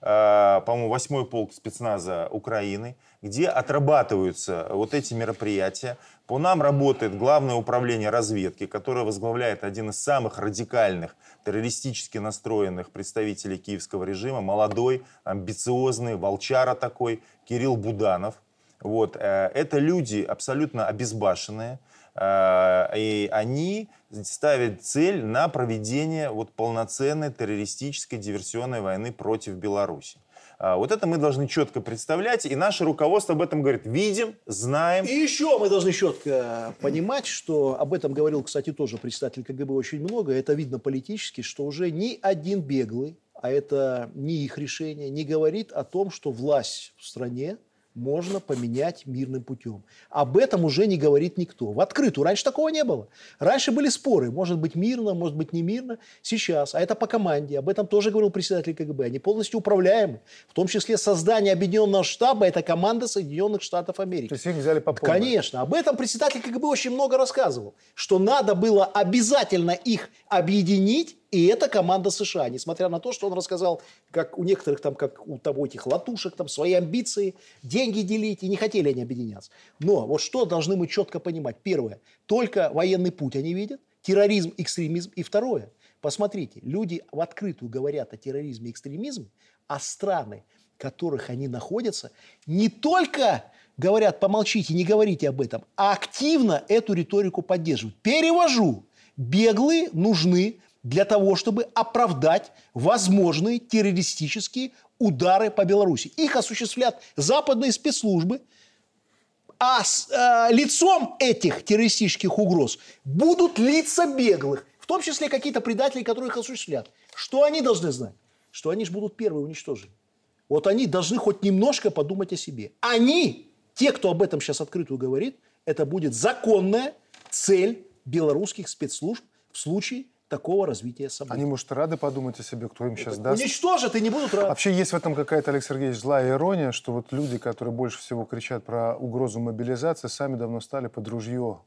B: по-моему, восьмой полк спецназа Украины, где отрабатываются вот эти мероприятия. По нам работает Главное управление разведки, которое возглавляет один из самых радикальных, террористически настроенных представителей киевского режима, молодой, амбициозный, волчара такой, Кирилл Буданов. Вот. э, Это люди абсолютно обезбашенные, э, и они ставят цель на проведение вот полноценной террористической диверсионной войны против Беларуси. А, Вот это мы должны четко представлять, и наше руководство об этом говорит. Видим, знаем.
D: И еще мы должны четко понимать, что об этом говорил, кстати, тоже председатель КГБ очень много. Это видно политически, что уже ни один беглый, а это не их решение, не говорит о том, что власть в стране можно поменять мирным путем. Об этом уже не говорит никто. В открытую. Раньше такого не было. Раньше были споры. Может быть мирно, может быть не мирно. Сейчас. А это по команде. Об этом тоже говорил председатель КГБ. Они полностью управляемы. В том числе создание объединенного штаба – это команда Соединенных Штатов Америки.
A: То есть их взяли по полной.
D: Конечно. Об этом председатель КГБ очень много рассказывал. Что надо было обязательно их объединить и это команда США, несмотря на то, что он рассказал, как у некоторых там, как у того этих латушек, там свои амбиции, деньги делить, и не хотели они объединяться. Но вот что должны мы четко понимать? Первое, только военный путь они видят, терроризм, экстремизм. И второе, посмотрите, люди в открытую говорят о терроризме и экстремизме, а страны, в которых они находятся, не только говорят, помолчите, не говорите об этом, а активно эту риторику поддерживают. Перевожу. Беглые нужны для того, чтобы оправдать возможные террористические удары по Беларуси. Их осуществляют западные спецслужбы, а с, э, лицом этих террористических угроз будут лица беглых, в том числе какие-то предатели, которые их осуществляют. Что они должны знать? Что они же будут первые уничтожены. Вот они должны хоть немножко подумать о себе. Они, те, кто об этом сейчас открытую говорит, это будет законная цель белорусских спецслужб в случае такого развития событий.
A: Они, может, рады подумать о себе, кто им сейчас даст.
D: Уничтожат и не будут рады.
A: Вообще есть в этом какая-то, Олег Сергеевич, злая ирония, что вот люди, которые больше всего кричат про угрозу мобилизации, сами давно стали под ружье.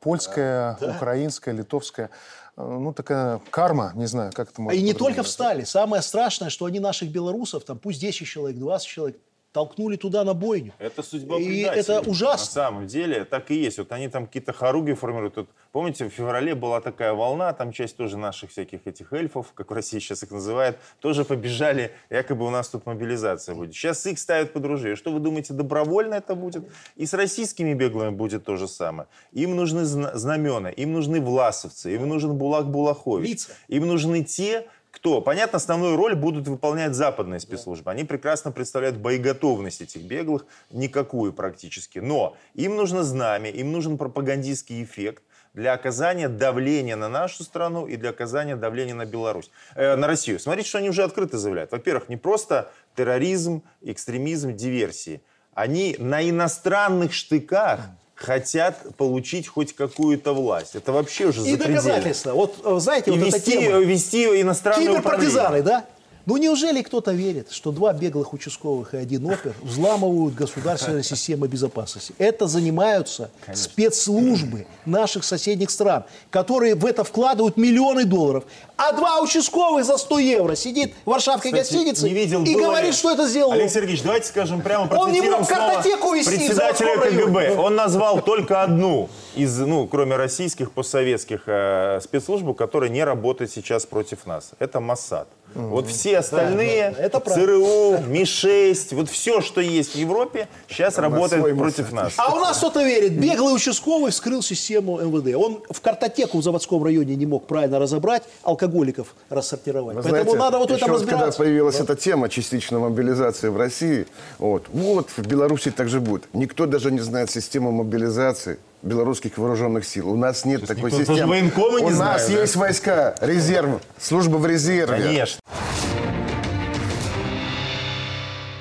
A: Польская,
D: Да.
A: украинская, литовская. Э, Ну, такая карма, не знаю, как это можно
D: и не только встали. Самое страшное, что они наших белорусов, там пусть 10 человек, 20 человек, толкнули туда на бойню.
B: Это судьба
D: И это ужасно.
B: На самом деле так и есть. Вот они там какие-то хоруги формируют. Вот, помните, в феврале была такая волна, там часть тоже наших всяких этих эльфов, как в России сейчас их называют, тоже побежали, якобы у нас тут мобилизация будет. Сейчас их ставят под ружье. Что вы думаете, добровольно это будет? И с российскими беглыми будет то же самое. Им нужны зна- знамена, им нужны власовцы, им нужен Булак Булахович.
D: Лица.
B: Им нужны те, кто, понятно, основную роль будут выполнять западные спецслужбы. Они прекрасно представляют боеготовность этих беглых, никакую практически. Но им нужно знамя, им нужен пропагандистский эффект для оказания давления на нашу страну и для оказания давления на Беларусь, э, на Россию. Смотрите, что они уже открыто заявляют. Во-первых, не просто терроризм, экстремизм, диверсии. Они на иностранных штыках хотят получить хоть какую-то власть. Это вообще уже
D: И доказательства. Вот э, знаете,
B: И
D: вот эта
B: вести,
D: тема.
B: вести иностранное управление.
D: Киберпартизаны, да? Ну неужели кто-то верит, что два беглых участковых и один опер взламывают государственные системы безопасности? Это занимаются спецслужбы наших соседних стран, которые в это вкладывают миллионы долларов. А два участковых за 100 евро сидит в варшавской
B: Кстати,
D: гостинице
B: не видел,
D: и говорит, что это сделал
B: Олег
D: он.
B: Сергеевич, давайте скажем прямо,
D: Он не мог картотеку вести
B: председателя КГБ. Он назвал только одну из, ну, кроме российских, постсоветских э, спецслужб, которая не работает сейчас против нас. Это Моссад. Вот все остальные,
D: да, это правда.
B: ЦРУ, Ми-6, вот все, что есть в Европе, сейчас работает
C: свой
B: против нас.
D: А у нас кто-то верит. Беглый участковый вскрыл систему МВД. Он в картотеку в заводском районе не мог правильно разобрать, алкоголиков рассортировать.
C: Вы
D: Поэтому
C: знаете,
D: надо вот в этом
C: вот когда
D: разбираться.
C: появилась эта тема частичной мобилизации в России, вот, вот в Беларуси так же будет. Никто даже не знает систему мобилизации белорусских вооруженных сил. У нас нет такой
B: никто даже
C: системы.
B: военкомы не
C: У нас
B: знает, да?
C: есть войска, резерв, служба в резерве.
B: Конечно.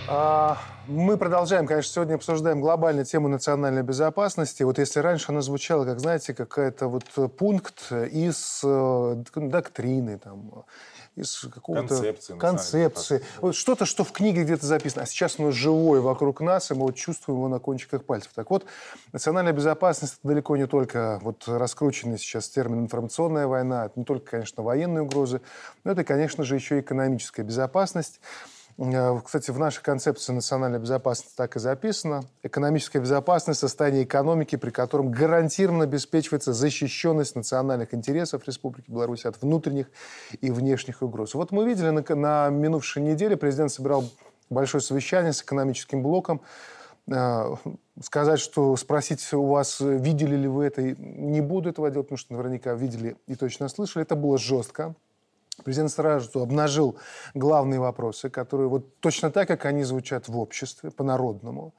A: А, Мы продолжаем, конечно, сегодня обсуждаем глобальную тему национальной безопасности. Вот если раньше она звучала, как, знаете, какая-то вот пункт из э, док- доктрины, там, из какого-то...
B: Концепции
A: Концепции. Вот что-то, что в книге где-то записано. А сейчас оно живое вокруг нас, и мы вот чувствуем его на кончиках пальцев. Так вот, национальная безопасность – это далеко не только вот раскрученный сейчас термин «информационная война», это не только, конечно, военные угрозы, но это, конечно же, еще и экономическая безопасность. Э, Кстати, в нашей концепции национальной безопасности так и записано. Экономическая безопасность – состояние экономики, при котором гарантированно обеспечивается защищенность национальных интересов Республики Беларусь от внутренних и внешних угроз. Вот мы видели на, на минувшей неделе, президент собирал большое совещание с экономическим блоком. Э, Сказать, что спросить у вас, видели ли вы это, не буду этого делать, потому что наверняка видели и точно слышали. Это было жестко. Президент сразу обнажил главные вопросы, которые вот точно так, как они звучат в обществе, по-народному.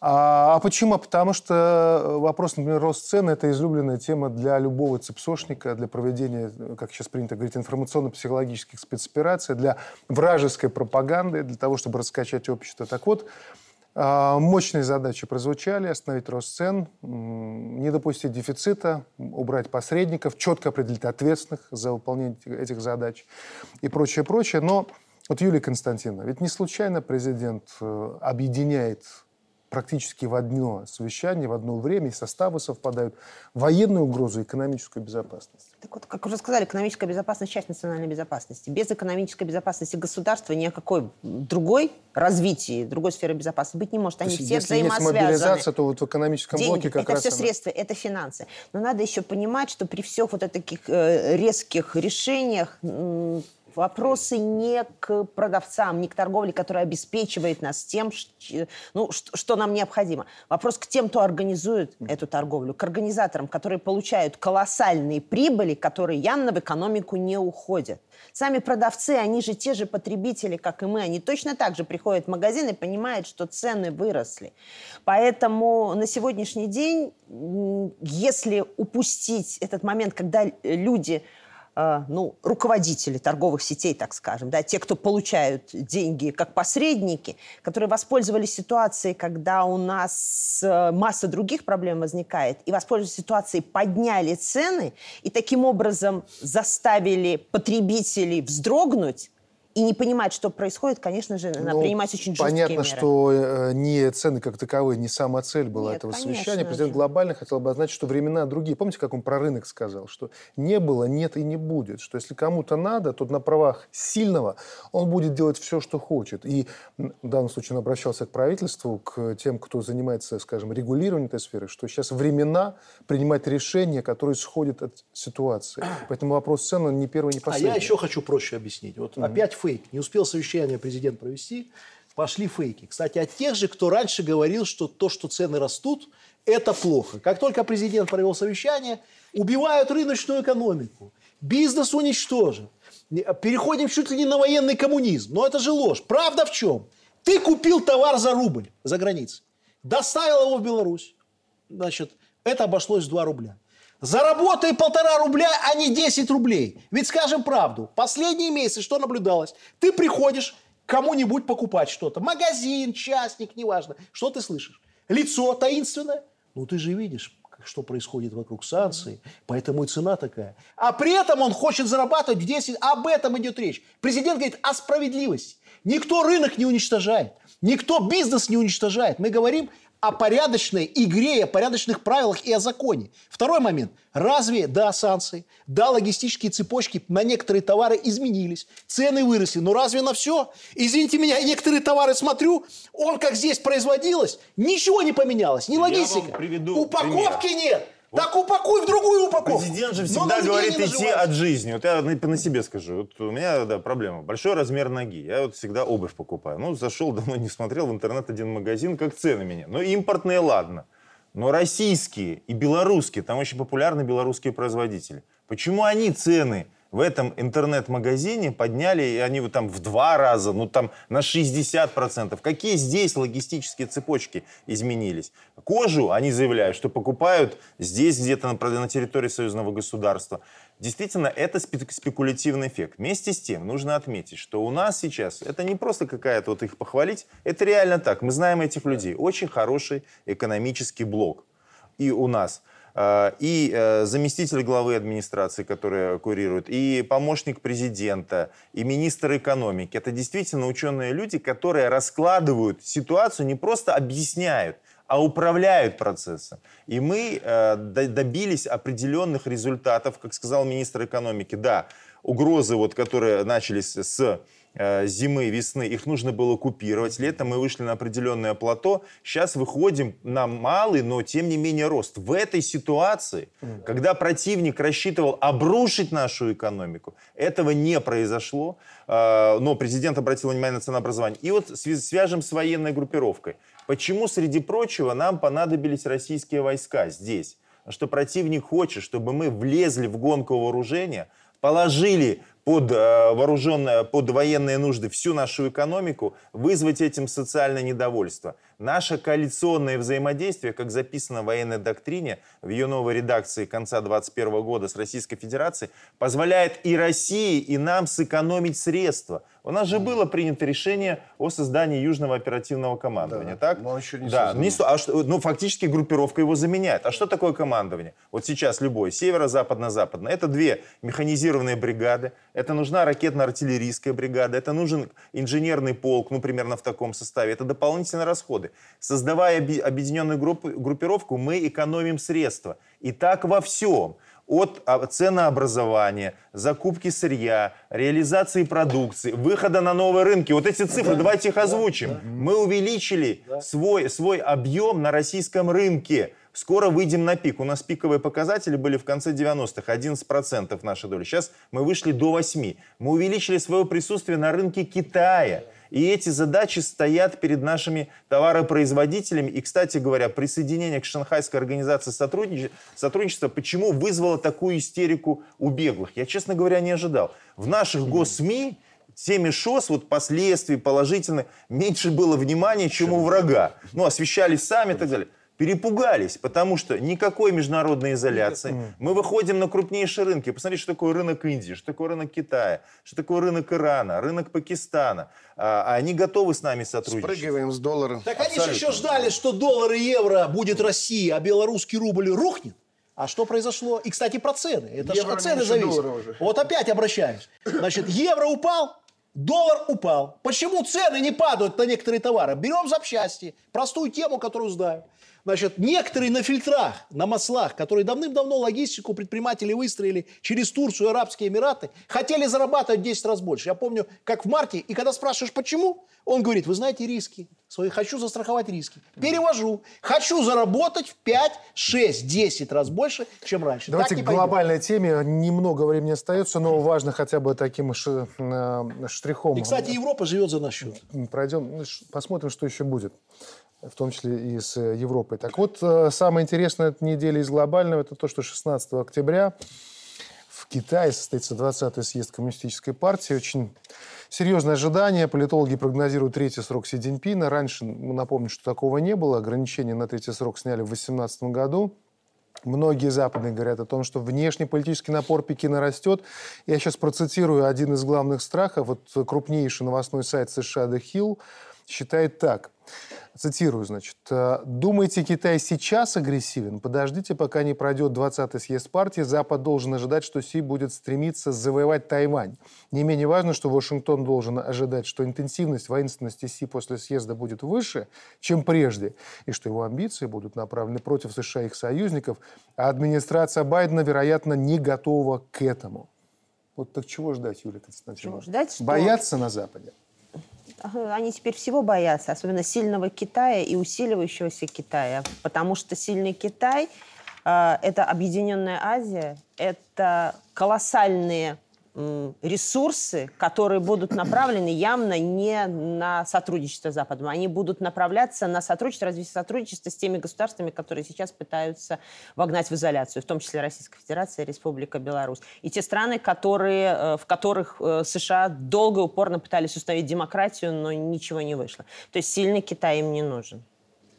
A: А, а почему? А Потому что вопрос, например, рост цен – это излюбленная тема для любого цепсошника, для проведения, как сейчас принято говорить, информационно-психологических спецопераций, для вражеской пропаганды, для того, чтобы раскачать общество. Так вот, мощные задачи прозвучали. Остановить рост цен, не допустить дефицита, убрать посредников, четко определить ответственных за выполнение этих задач и прочее, прочее. Но вот Юлия Константиновна, ведь не случайно президент э, объединяет практически в одно совещание, в одно время, и составы совпадают, военную угрозу и экономическую безопасность.
E: Так вот, как уже сказали, экономическая безопасность – часть национальной безопасности. Без экономической безопасности государства ни о какой другой развитии, другой сферы безопасности быть не может. Они
A: То
E: все
A: если
E: взаимосвязаны.
A: есть мобилизация, то вот в экономическом
E: Деньги,
A: блоке как
E: это
A: раз
E: все
A: она-
E: средства, это финансы. Но надо еще понимать, что при всех вот таких э, резких решениях вопросы не к продавцам, не к торговле, которая обеспечивает нас тем, ну, что, нам необходимо. Вопрос к тем, кто организует эту торговлю, к организаторам, которые получают колоссальные прибыли, которые явно в экономику не уходят. Сами продавцы, они же те же потребители, как и мы. Они точно так же приходят в магазин и понимают, что цены выросли. Поэтому на сегодняшний день, если упустить этот момент, когда люди ну, руководители торговых сетей, так скажем, да, те, кто получают деньги как посредники, которые воспользовались ситуацией, когда у нас э, масса других проблем возникает, и воспользовались ситуацией, подняли цены, и таким образом заставили потребителей вздрогнуть, и не понимать, что происходит, конечно же, надо
A: Ну,
E: принимать очень жесткие
A: Понятно,
E: меры.
A: что э, не цены как таковые, не сама цель была
E: Нет,
A: этого
E: конечно
A: совещания. Президент
E: же.
A: глобально хотел обозначить, что времена другие. Помните, как он про рынок сказал? Что не было, нет и не будет. Что если кому-то надо, то на правах сильного он будет делать все, что хочет. И в данном случае он обращался к правительству, к тем, кто занимается, скажем, регулированием этой сферы, что сейчас времена принимать решения, которые сходят от ситуации. Поэтому вопрос цен, он не первый, не
D: А
A: последний.
D: я еще хочу проще объяснить. Вот опять фейк. Не успел совещание президент провести, пошли фейки. Кстати, от тех же, кто раньше говорил, что то, что цены растут, это плохо. Как только президент провел совещание, убивают рыночную экономику. Бизнес уничтожен. Не- Переходим чуть ли не на военный коммунизм. Но это же ложь. Правда в чем? Ты купил товар за рубль за границей, доставил его в Беларусь. Значит, это обошлось в 2 рубля. Заработай полтора рубля, а не 10 рублей. Ведь скажем правду, последние месяцы что наблюдалось? Ты приходишь кому-нибудь покупать что-то. Магазин, частник, неважно. Что ты слышишь? Лицо таинственное? Ну ты же видишь, что происходит вокруг санкций, поэтому и цена такая. А при этом он хочет зарабатывать в 10, об этом идет речь. Президент говорит о справедливости. Никто рынок не уничтожает, никто бизнес не уничтожает. Мы говорим о порядочной игре, о порядочных правилах и о законе. Второй момент. Разве, да, санкции, да, логистические цепочки на некоторые товары изменились, цены выросли, но разве на все? Извините меня, я некоторые товары смотрю, он как здесь производилось, ничего не поменялось, ни логистика. Упаковки нет. Так упакуй в другую упаковку.
B: Президент же всегда говорит идти от жизни. Вот я на, на себе скажу. Вот у меня да, проблема. Большой размер ноги. Я вот всегда обувь покупаю. Ну, зашел, давно не смотрел в интернет один магазин, как цены меня. Ну, импортные, ладно. Но российские и белорусские, там очень популярны белорусские производители. Почему они цены в этом интернет-магазине подняли, и они вот там в два раза, ну там на 60%. Какие здесь логистические цепочки изменились? Кожу они заявляют, что покупают здесь где-то на, на территории союзного государства. Действительно, это спе- спекулятивный эффект. Вместе с тем, нужно отметить, что у нас сейчас, это не просто какая-то вот их похвалить, это реально так. Мы знаем этих людей. Очень хороший экономический блок. И у нас и э, заместитель главы администрации, который курирует, и помощник президента, и министр экономики. Это действительно ученые люди, которые раскладывают ситуацию, не просто объясняют, а управляют процессом. И мы э, до- добились определенных результатов, как сказал министр экономики. Да, угрозы, вот, которые начались с зимы, весны, их нужно было купировать. Летом мы вышли на определенное плато. Сейчас выходим на малый, но тем не менее рост. В этой ситуации, когда противник рассчитывал обрушить нашу экономику, этого не произошло. Э, Но президент обратил внимание на ценообразование. И вот свяжем с военной группировкой. Почему, среди прочего, нам понадобились российские войска здесь? Что противник хочет, чтобы мы влезли в гонку вооружения, положили под, э, вооруженное, под военные нужды всю нашу экономику, вызвать этим социальное недовольство. Наше коалиционное взаимодействие, как записано в военной доктрине, в ее новой редакции конца 2021 года с Российской Федерацией, позволяет и России, и нам сэкономить средства. У нас же было принято решение о создании Южного оперативного командования, так?
C: но он еще не
B: да,
C: создан.
B: не а что, ну, фактически группировка его заменяет. А что такое командование? Вот сейчас любой, северо-западно-западно. Это две механизированные бригады, это нужна ракетно-артиллерийская бригада, это нужен инженерный полк, ну, примерно в таком составе. Это дополнительные расходы. Создавая объединенную группу- группировку, мы экономим средства. И так во всем от а, ценообразования, закупки сырья, реализации продукции, выхода на новые рынки. Вот эти цифры, давайте их озвучим. Мы увеличили свой, свой объем на российском рынке. Скоро выйдем на пик. У нас пиковые показатели были в конце 90-х, 11% нашей доли. Сейчас мы вышли до 8%. Мы увеличили свое присутствие на рынке Китая. И эти задачи стоят перед нашими товаропроизводителями. И, кстати говоря, присоединение к Шанхайской организации сотруднич- сотрудничества почему вызвало такую истерику у беглых? Я, честно говоря, не ожидал. В наших госсми теме ШОС, вот последствий положительных, меньше было внимания, чем у врага. Ну, освещали сами и так далее. Перепугались, потому что никакой международной изоляции. Мы выходим на крупнейшие рынки. Посмотрите, что такое рынок Индии, что такое рынок Китая, что такое рынок Ирана, рынок Пакистана. А, они готовы с нами сотрудничать.
C: Спрыгиваем с доллара.
D: Так они же еще ждали, что доллар и евро будет расти, а белорусский рубль рухнет. А что произошло? И, кстати, про цены. Это же
C: Евро
D: от цены зависит.
C: уже.
D: Вот опять обращаюсь. Значит, евро упал, доллар упал. Почему цены не падают на некоторые товары? Берем запчасти. Простую тему, которую знаю. Значит, некоторые на фильтрах, на маслах, которые давным-давно логистику предприниматели выстроили через Турцию и Арабские Эмираты, хотели зарабатывать в 10 раз больше. Я помню, как в марте, и когда спрашиваешь, почему, он говорит, вы знаете риски, свои хочу застраховать риски. Перевожу. Хочу заработать в 5, 6, 10 раз больше, чем раньше.
A: Давайте
D: Так
A: к глобальной теме. Немного времени остается, но важно хотя бы таким э, штрихом.
D: И, кстати, Европа живет за наш счет.
A: пройдем, ну, посмотрим, что еще будет, в том числе и с э, Европой. Так вот, э, самое интересное этой недели из глобального, это то, что 16 октября в Китае состоится 20-й съезд Коммунистической партии. Очень серьезное ожидание. Политологи прогнозируют третий срок Си Цзиньпина. Раньше, ну, напомню, что такого не было. Ограничения на третий срок сняли в 2018 году. Многие западные говорят о том, что внешний политический напор Пекина растет. Я сейчас процитирую один из главных страхов. Вот крупнейший новостной сайт США The Hill считает так. Цитирую, значит. «Э, «Думаете, Китай сейчас агрессивен? Подождите, пока не пройдет 20-й съезд партии. Запад должен ожидать, что Си будет стремиться завоевать Тайвань. Не менее важно, что Вашингтон должен ожидать, что интенсивность воинственности Си после съезда будет выше, чем прежде, и что его амбиции будут направлены против США и их союзников, а администрация Байдена, вероятно, не готова к этому». Вот так чего ждать, Юлия Константиновна?
E: Чего ждать, что-
A: Бояться на Западе?
E: Они теперь всего боятся, особенно сильного Китая и усиливающегося Китая, потому что сильный Китай э, это Объединенная Азия, это колоссальные ресурсы, которые будут направлены явно не на сотрудничество с Западом, они будут направляться на сотрудничество, развитие сотрудничества с теми государствами, которые сейчас пытаются вогнать в изоляцию, в том числе Российская Федерация Республика Беларусь. И те страны, которые, э, в которых э, США долго и упорно пытались установить демократию, но ничего не вышло. То есть сильный Китай им не нужен.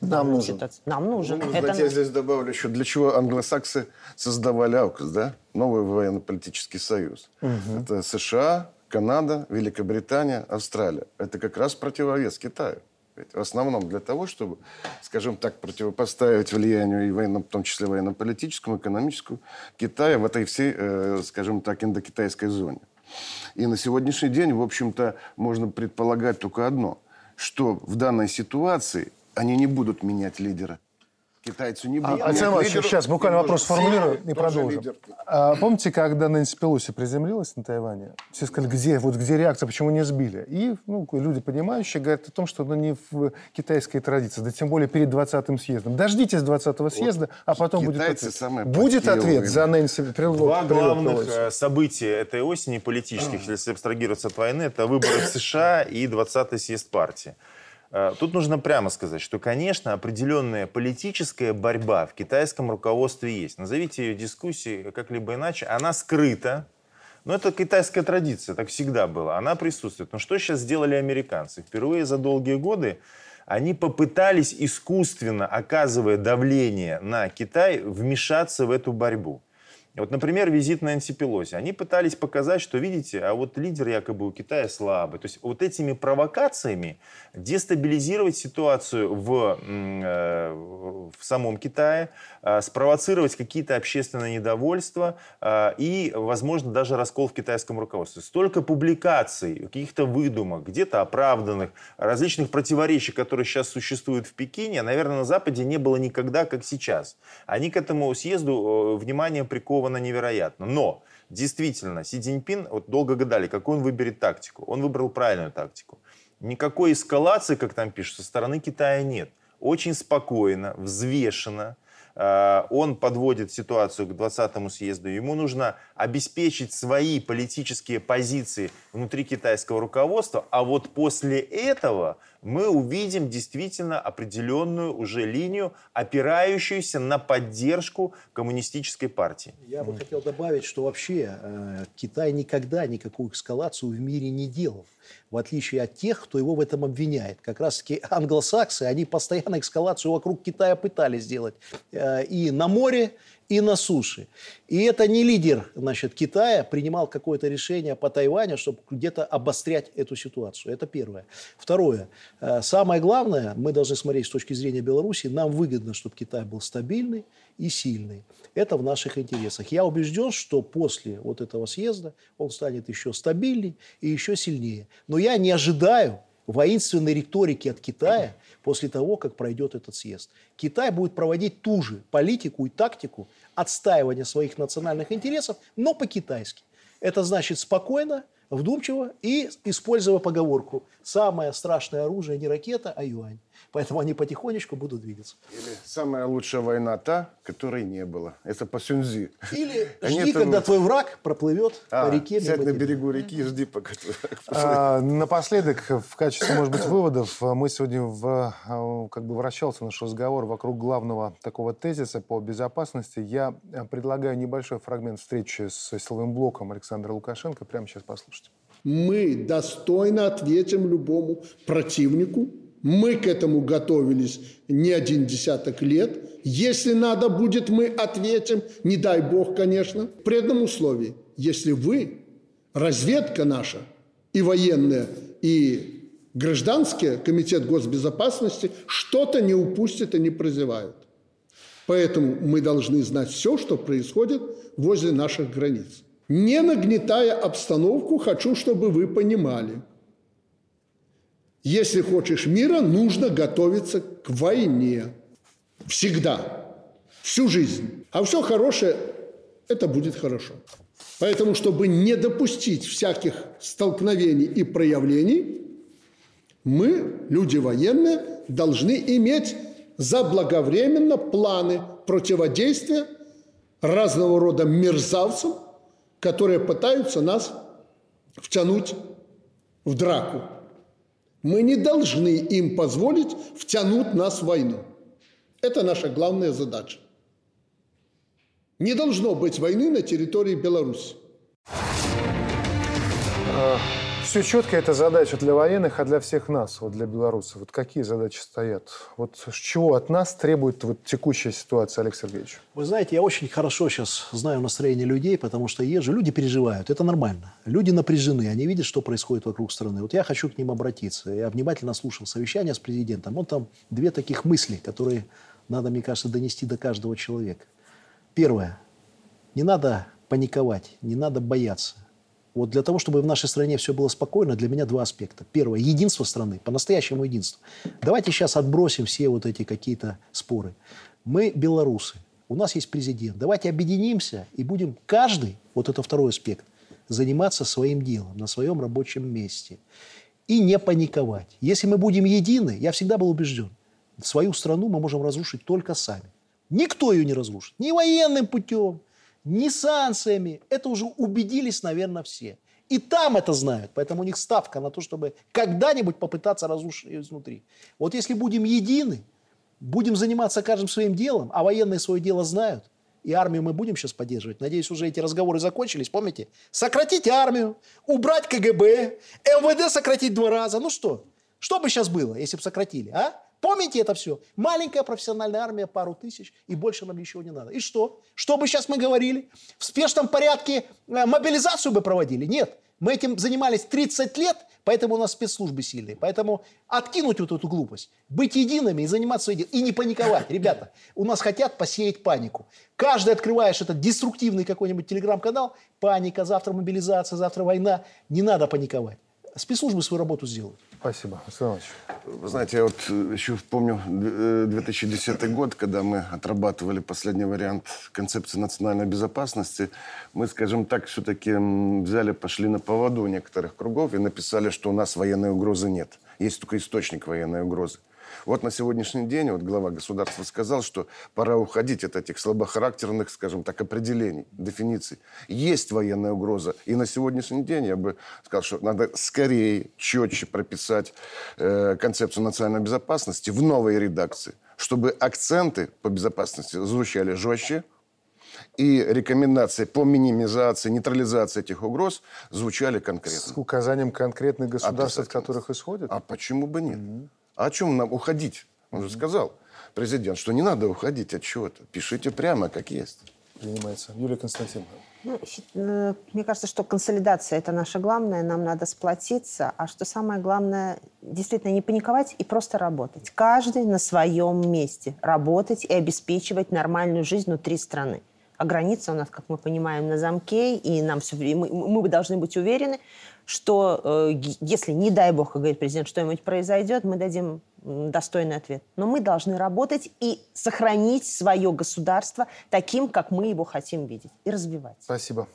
A: Нам нужен.
E: Ситуация. Нам нужен.
C: Ну,
E: Это
C: знаете, я здесь добавлю еще, для чего англосаксы создавали АУКС, да? Новый военно-политический союз. Это США, Канада, Великобритания, Австралия. Это как раз противовес Китаю. Ведь в основном для того, чтобы, скажем так, противопоставить влиянию и военно, в том числе военно-политическому, экономическому Китая в этой всей, э, скажем так, индокитайской зоне. И на сегодняшний день, в общем-то, можно предполагать только одно, что в данной ситуации они не будут менять лидера. Китайцы не будут
A: Александр
C: менять
A: Иванович, сейчас буквально
C: И
A: вопрос сформулирую и продолжим.
C: лидер.
A: А, помните, когда Нэнси Пелоси приземлилась на Тайване? Все сказали, где, вот где реакция, почему не сбили? И ну, люди, понимающие, говорят о том, что ну, не в китайской традиции, да тем более перед 20-м съездом. Дождитесь 20-го съезда, а потом будет
C: китайцы
A: ответ.
C: самые
A: Будет ответ за Нэнси Пелоси?
B: Два главных э, события этой осени политических, если абстрагироваться от войны, это выборы в США и 20-й съезд партии. Э, Тут нужно прямо сказать, что, конечно, определенная политическая борьба в китайском руководстве есть. Назовите ее дискуссией как-либо иначе. Она скрыта, но это китайская традиция, так всегда было. Она присутствует. Но что сейчас сделали американцы? Впервые за долгие годы они попытались искусственно, оказывая давление на Китай, вмешаться в эту борьбу. Вот, например, визит Нэнси Пелоси. Они пытались показать, что, видите, а вот лидер якобы у Китая слабый. То есть вот этими провокациями дестабилизировать ситуацию в, э, в самом Китае, э, спровоцировать какие-то общественные недовольства э, и, возможно, даже раскол в китайском руководстве. Столько публикаций, каких-то выдумок, где-то оправданных, различных противоречий, которые сейчас существуют в Пекине, наверное, на Западе не было никогда, как сейчас. Они к этому съезду внимание приковано невероятно. Но действительно, Си Цзиньпин, вот долго гадали, какую он выберет тактику. Он выбрал правильную тактику. Никакой эскалации, как там пишут, со стороны Китая нет. Очень спокойно, взвешенно, Э, он подводит ситуацию к 20-му съезду. Ему нужно обеспечить свои политические позиции внутри китайского руководства, а вот после этого мы увидим действительно определенную уже линию, опирающуюся на поддержку коммунистической партии.
D: Я бы хотел добавить, что вообще э, Китай никогда никакую эскалацию в мире не делал в отличие от тех, кто его в этом обвиняет. Как раз-таки англосаксы, они постоянно эскалацию вокруг Китая пытались сделать э, и на море, и на суше. И это не лидер значит, Китая принимал какое-то решение по Тайваню, чтобы где-то обострять эту ситуацию. Это первое. Второе. Э, самое главное, мы должны смотреть с точки зрения Беларуси, нам выгодно, чтобы Китай был стабильный и сильный. Это в наших интересах. Я убежден, что после вот этого съезда он станет еще стабильней и еще сильнее. Но я не ожидаю воинственной риторики от Китая после того, как пройдет этот съезд. Китай будет проводить ту же политику и тактику отстаивания своих национальных интересов, но по-китайски. Это значит спокойно, вдумчиво и используя поговорку «самое страшное оружие не ракета, а юань». Поэтому они потихонечку будут двигаться.
C: Или самая лучшая война та, которой не было. Это по Сюнзи.
D: Или жди, Они когда твой враг проплывет а, по реке.
C: Сядь на берегу реки и жди, пока твой
A: враг а, Напоследок, в качестве, может быть, выводов, мы сегодня в, а, как бы вращался наш разговор вокруг главного такого тезиса по безопасности. Я предлагаю небольшой фрагмент встречи с силовым блоком Александра Лукашенко. Прямо сейчас послушайте.
F: Мы достойно ответим любому противнику, мы к этому готовились не один десяток лет. Если надо будет, мы ответим, не дай бог, конечно, при одном условии. Если вы, разведка наша, и военная, и гражданский комитет госбезопасности что-то не упустят и не прозевают. Поэтому мы должны знать все, что происходит возле наших границ. Не нагнетая обстановку, хочу, чтобы вы понимали – если хочешь мира, нужно готовиться к войне. Всегда. Всю жизнь. А все хорошее – это будет хорошо. Поэтому, чтобы не допустить всяких столкновений и проявлений, мы, люди военные, должны иметь заблаговременно планы противодействия разного рода мерзавцам, которые пытаются нас втянуть в драку. Мы не должны им позволить втянуть нас в войну. Это наша главная задача. Не должно быть войны на территории Беларуси.
A: Все четко, это задача для военных, а для всех нас, вот для белорусов. Вот какие задачи стоят? Вот чего от нас требует вот текущая ситуация, Олег Сергеевич?
D: Вы знаете, я очень хорошо сейчас знаю настроение людей, потому что езжу, люди переживают, это нормально. Люди напряжены, они видят, что происходит вокруг страны. Вот я хочу к ним обратиться. Я внимательно слушал совещание с президентом. Он там две таких мысли, которые надо, мне кажется, донести до каждого человека. Первое. Не надо паниковать, не надо бояться. Вот для того, чтобы в нашей стране все было спокойно, для меня два аспекта. Первое – единство страны, по-настоящему единство. Давайте сейчас отбросим все вот эти какие-то споры. Мы белорусы, у нас есть президент. Давайте объединимся и будем каждый, вот это второй аспект, заниматься своим делом на своем рабочем месте. И не паниковать. Если мы будем едины, я всегда был убежден, свою страну мы можем разрушить только сами. Никто ее не разрушит. Ни военным путем, ни санкциями. Это уже убедились, наверное, все. И там это знают. Поэтому у них ставка на то, чтобы когда-нибудь попытаться разрушить ее изнутри. Вот если будем едины, будем заниматься каждым своим делом, а военные свое дело знают, и армию мы будем сейчас поддерживать. Надеюсь, уже эти разговоры закончились. Помните? Сократить армию, убрать КГБ, МВД сократить два раза. Ну что? Что бы сейчас было, если бы сократили, а? Помните это все? Маленькая профессиональная армия, пару тысяч, и больше нам ничего не надо. И что? Что бы сейчас мы говорили? В спешном порядке э, мобилизацию бы проводили? Нет. Мы этим занимались 30 лет, поэтому у нас спецслужбы сильные. Поэтому откинуть вот эту глупость, быть едиными и заниматься своим делом. И не паниковать. Ребята, у нас хотят посеять панику. Каждый открываешь этот деструктивный какой-нибудь телеграм-канал, паника, завтра мобилизация, завтра война. Не надо паниковать. Спецслужбы свою работу сделают.
A: Спасибо. Александр
C: Вы знаете, я вот э, еще помню э, 2010 год, когда мы отрабатывали последний вариант концепции национальной безопасности, мы, скажем так, все-таки взяли, пошли на поводу некоторых кругов и написали, что у нас военной угрозы нет. Есть только источник военной угрозы. Вот на сегодняшний день вот глава государства сказал, что пора уходить от этих слабохарактерных, скажем так, определений, дефиниций. Есть военная угроза. И на сегодняшний день я бы сказал, что надо скорее, четче прописать э, концепцию национальной безопасности в новой редакции, чтобы акценты по безопасности звучали жестче, и рекомендации по минимизации, нейтрализации этих угроз звучали конкретно.
A: С указанием конкретных государств, от которых исходит?
C: А почему бы нет? А о чем нам уходить? Он же сказал, президент, что не надо уходить от чего-то. Пишите прямо, как есть.
A: Принимается. Юлия Константиновна.
E: Ну, э, мне кажется, что консолидация – это наше главное, нам надо сплотиться, а что самое главное, действительно не паниковать и просто работать. Каждый на своем месте. Работать и обеспечивать нормальную жизнь внутри страны. А граница у нас, как мы понимаем, на замке, и нам все время, мы, мы должны быть уверены, что э, если, не дай бог, как говорит президент, что-нибудь произойдет, мы дадим достойный ответ. Но мы должны работать и сохранить свое государство таким, как мы его хотим видеть, и развивать.
A: Спасибо.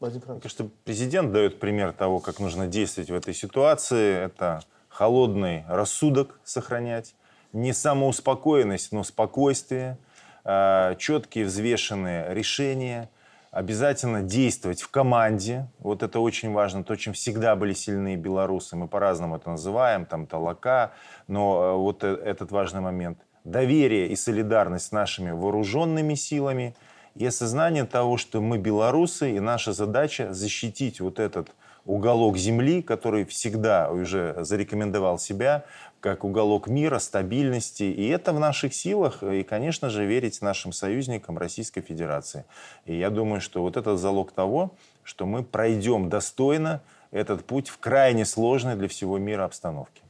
A: Владимир
B: Мне кажется, президент дает пример того, как нужно действовать в этой ситуации. Это холодный рассудок сохранять, не самоуспокоенность, но спокойствие, э, четкие взвешенные решения, обязательно действовать в команде. Вот это очень важно, то, чем всегда были сильны белорусы. Мы по-разному это называем, там толока, но э, вот э- этот важный момент. Доверие и солидарность с нашими вооруженными силами и осознание того, что мы белорусы, и наша задача защитить вот этот уголок земли, который всегда уже зарекомендовал себя как уголок мира, стабильности. И это в наших силах. И, конечно же, верить нашим союзникам Российской Федерации. И я думаю, что вот это залог того, что мы пройдем достойно этот путь в крайне сложной для всего мира обстановке.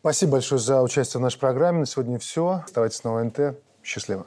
A: Спасибо большое за участие в нашей программе. На сегодня все. Оставайтесь на ОНТ. Счастливо.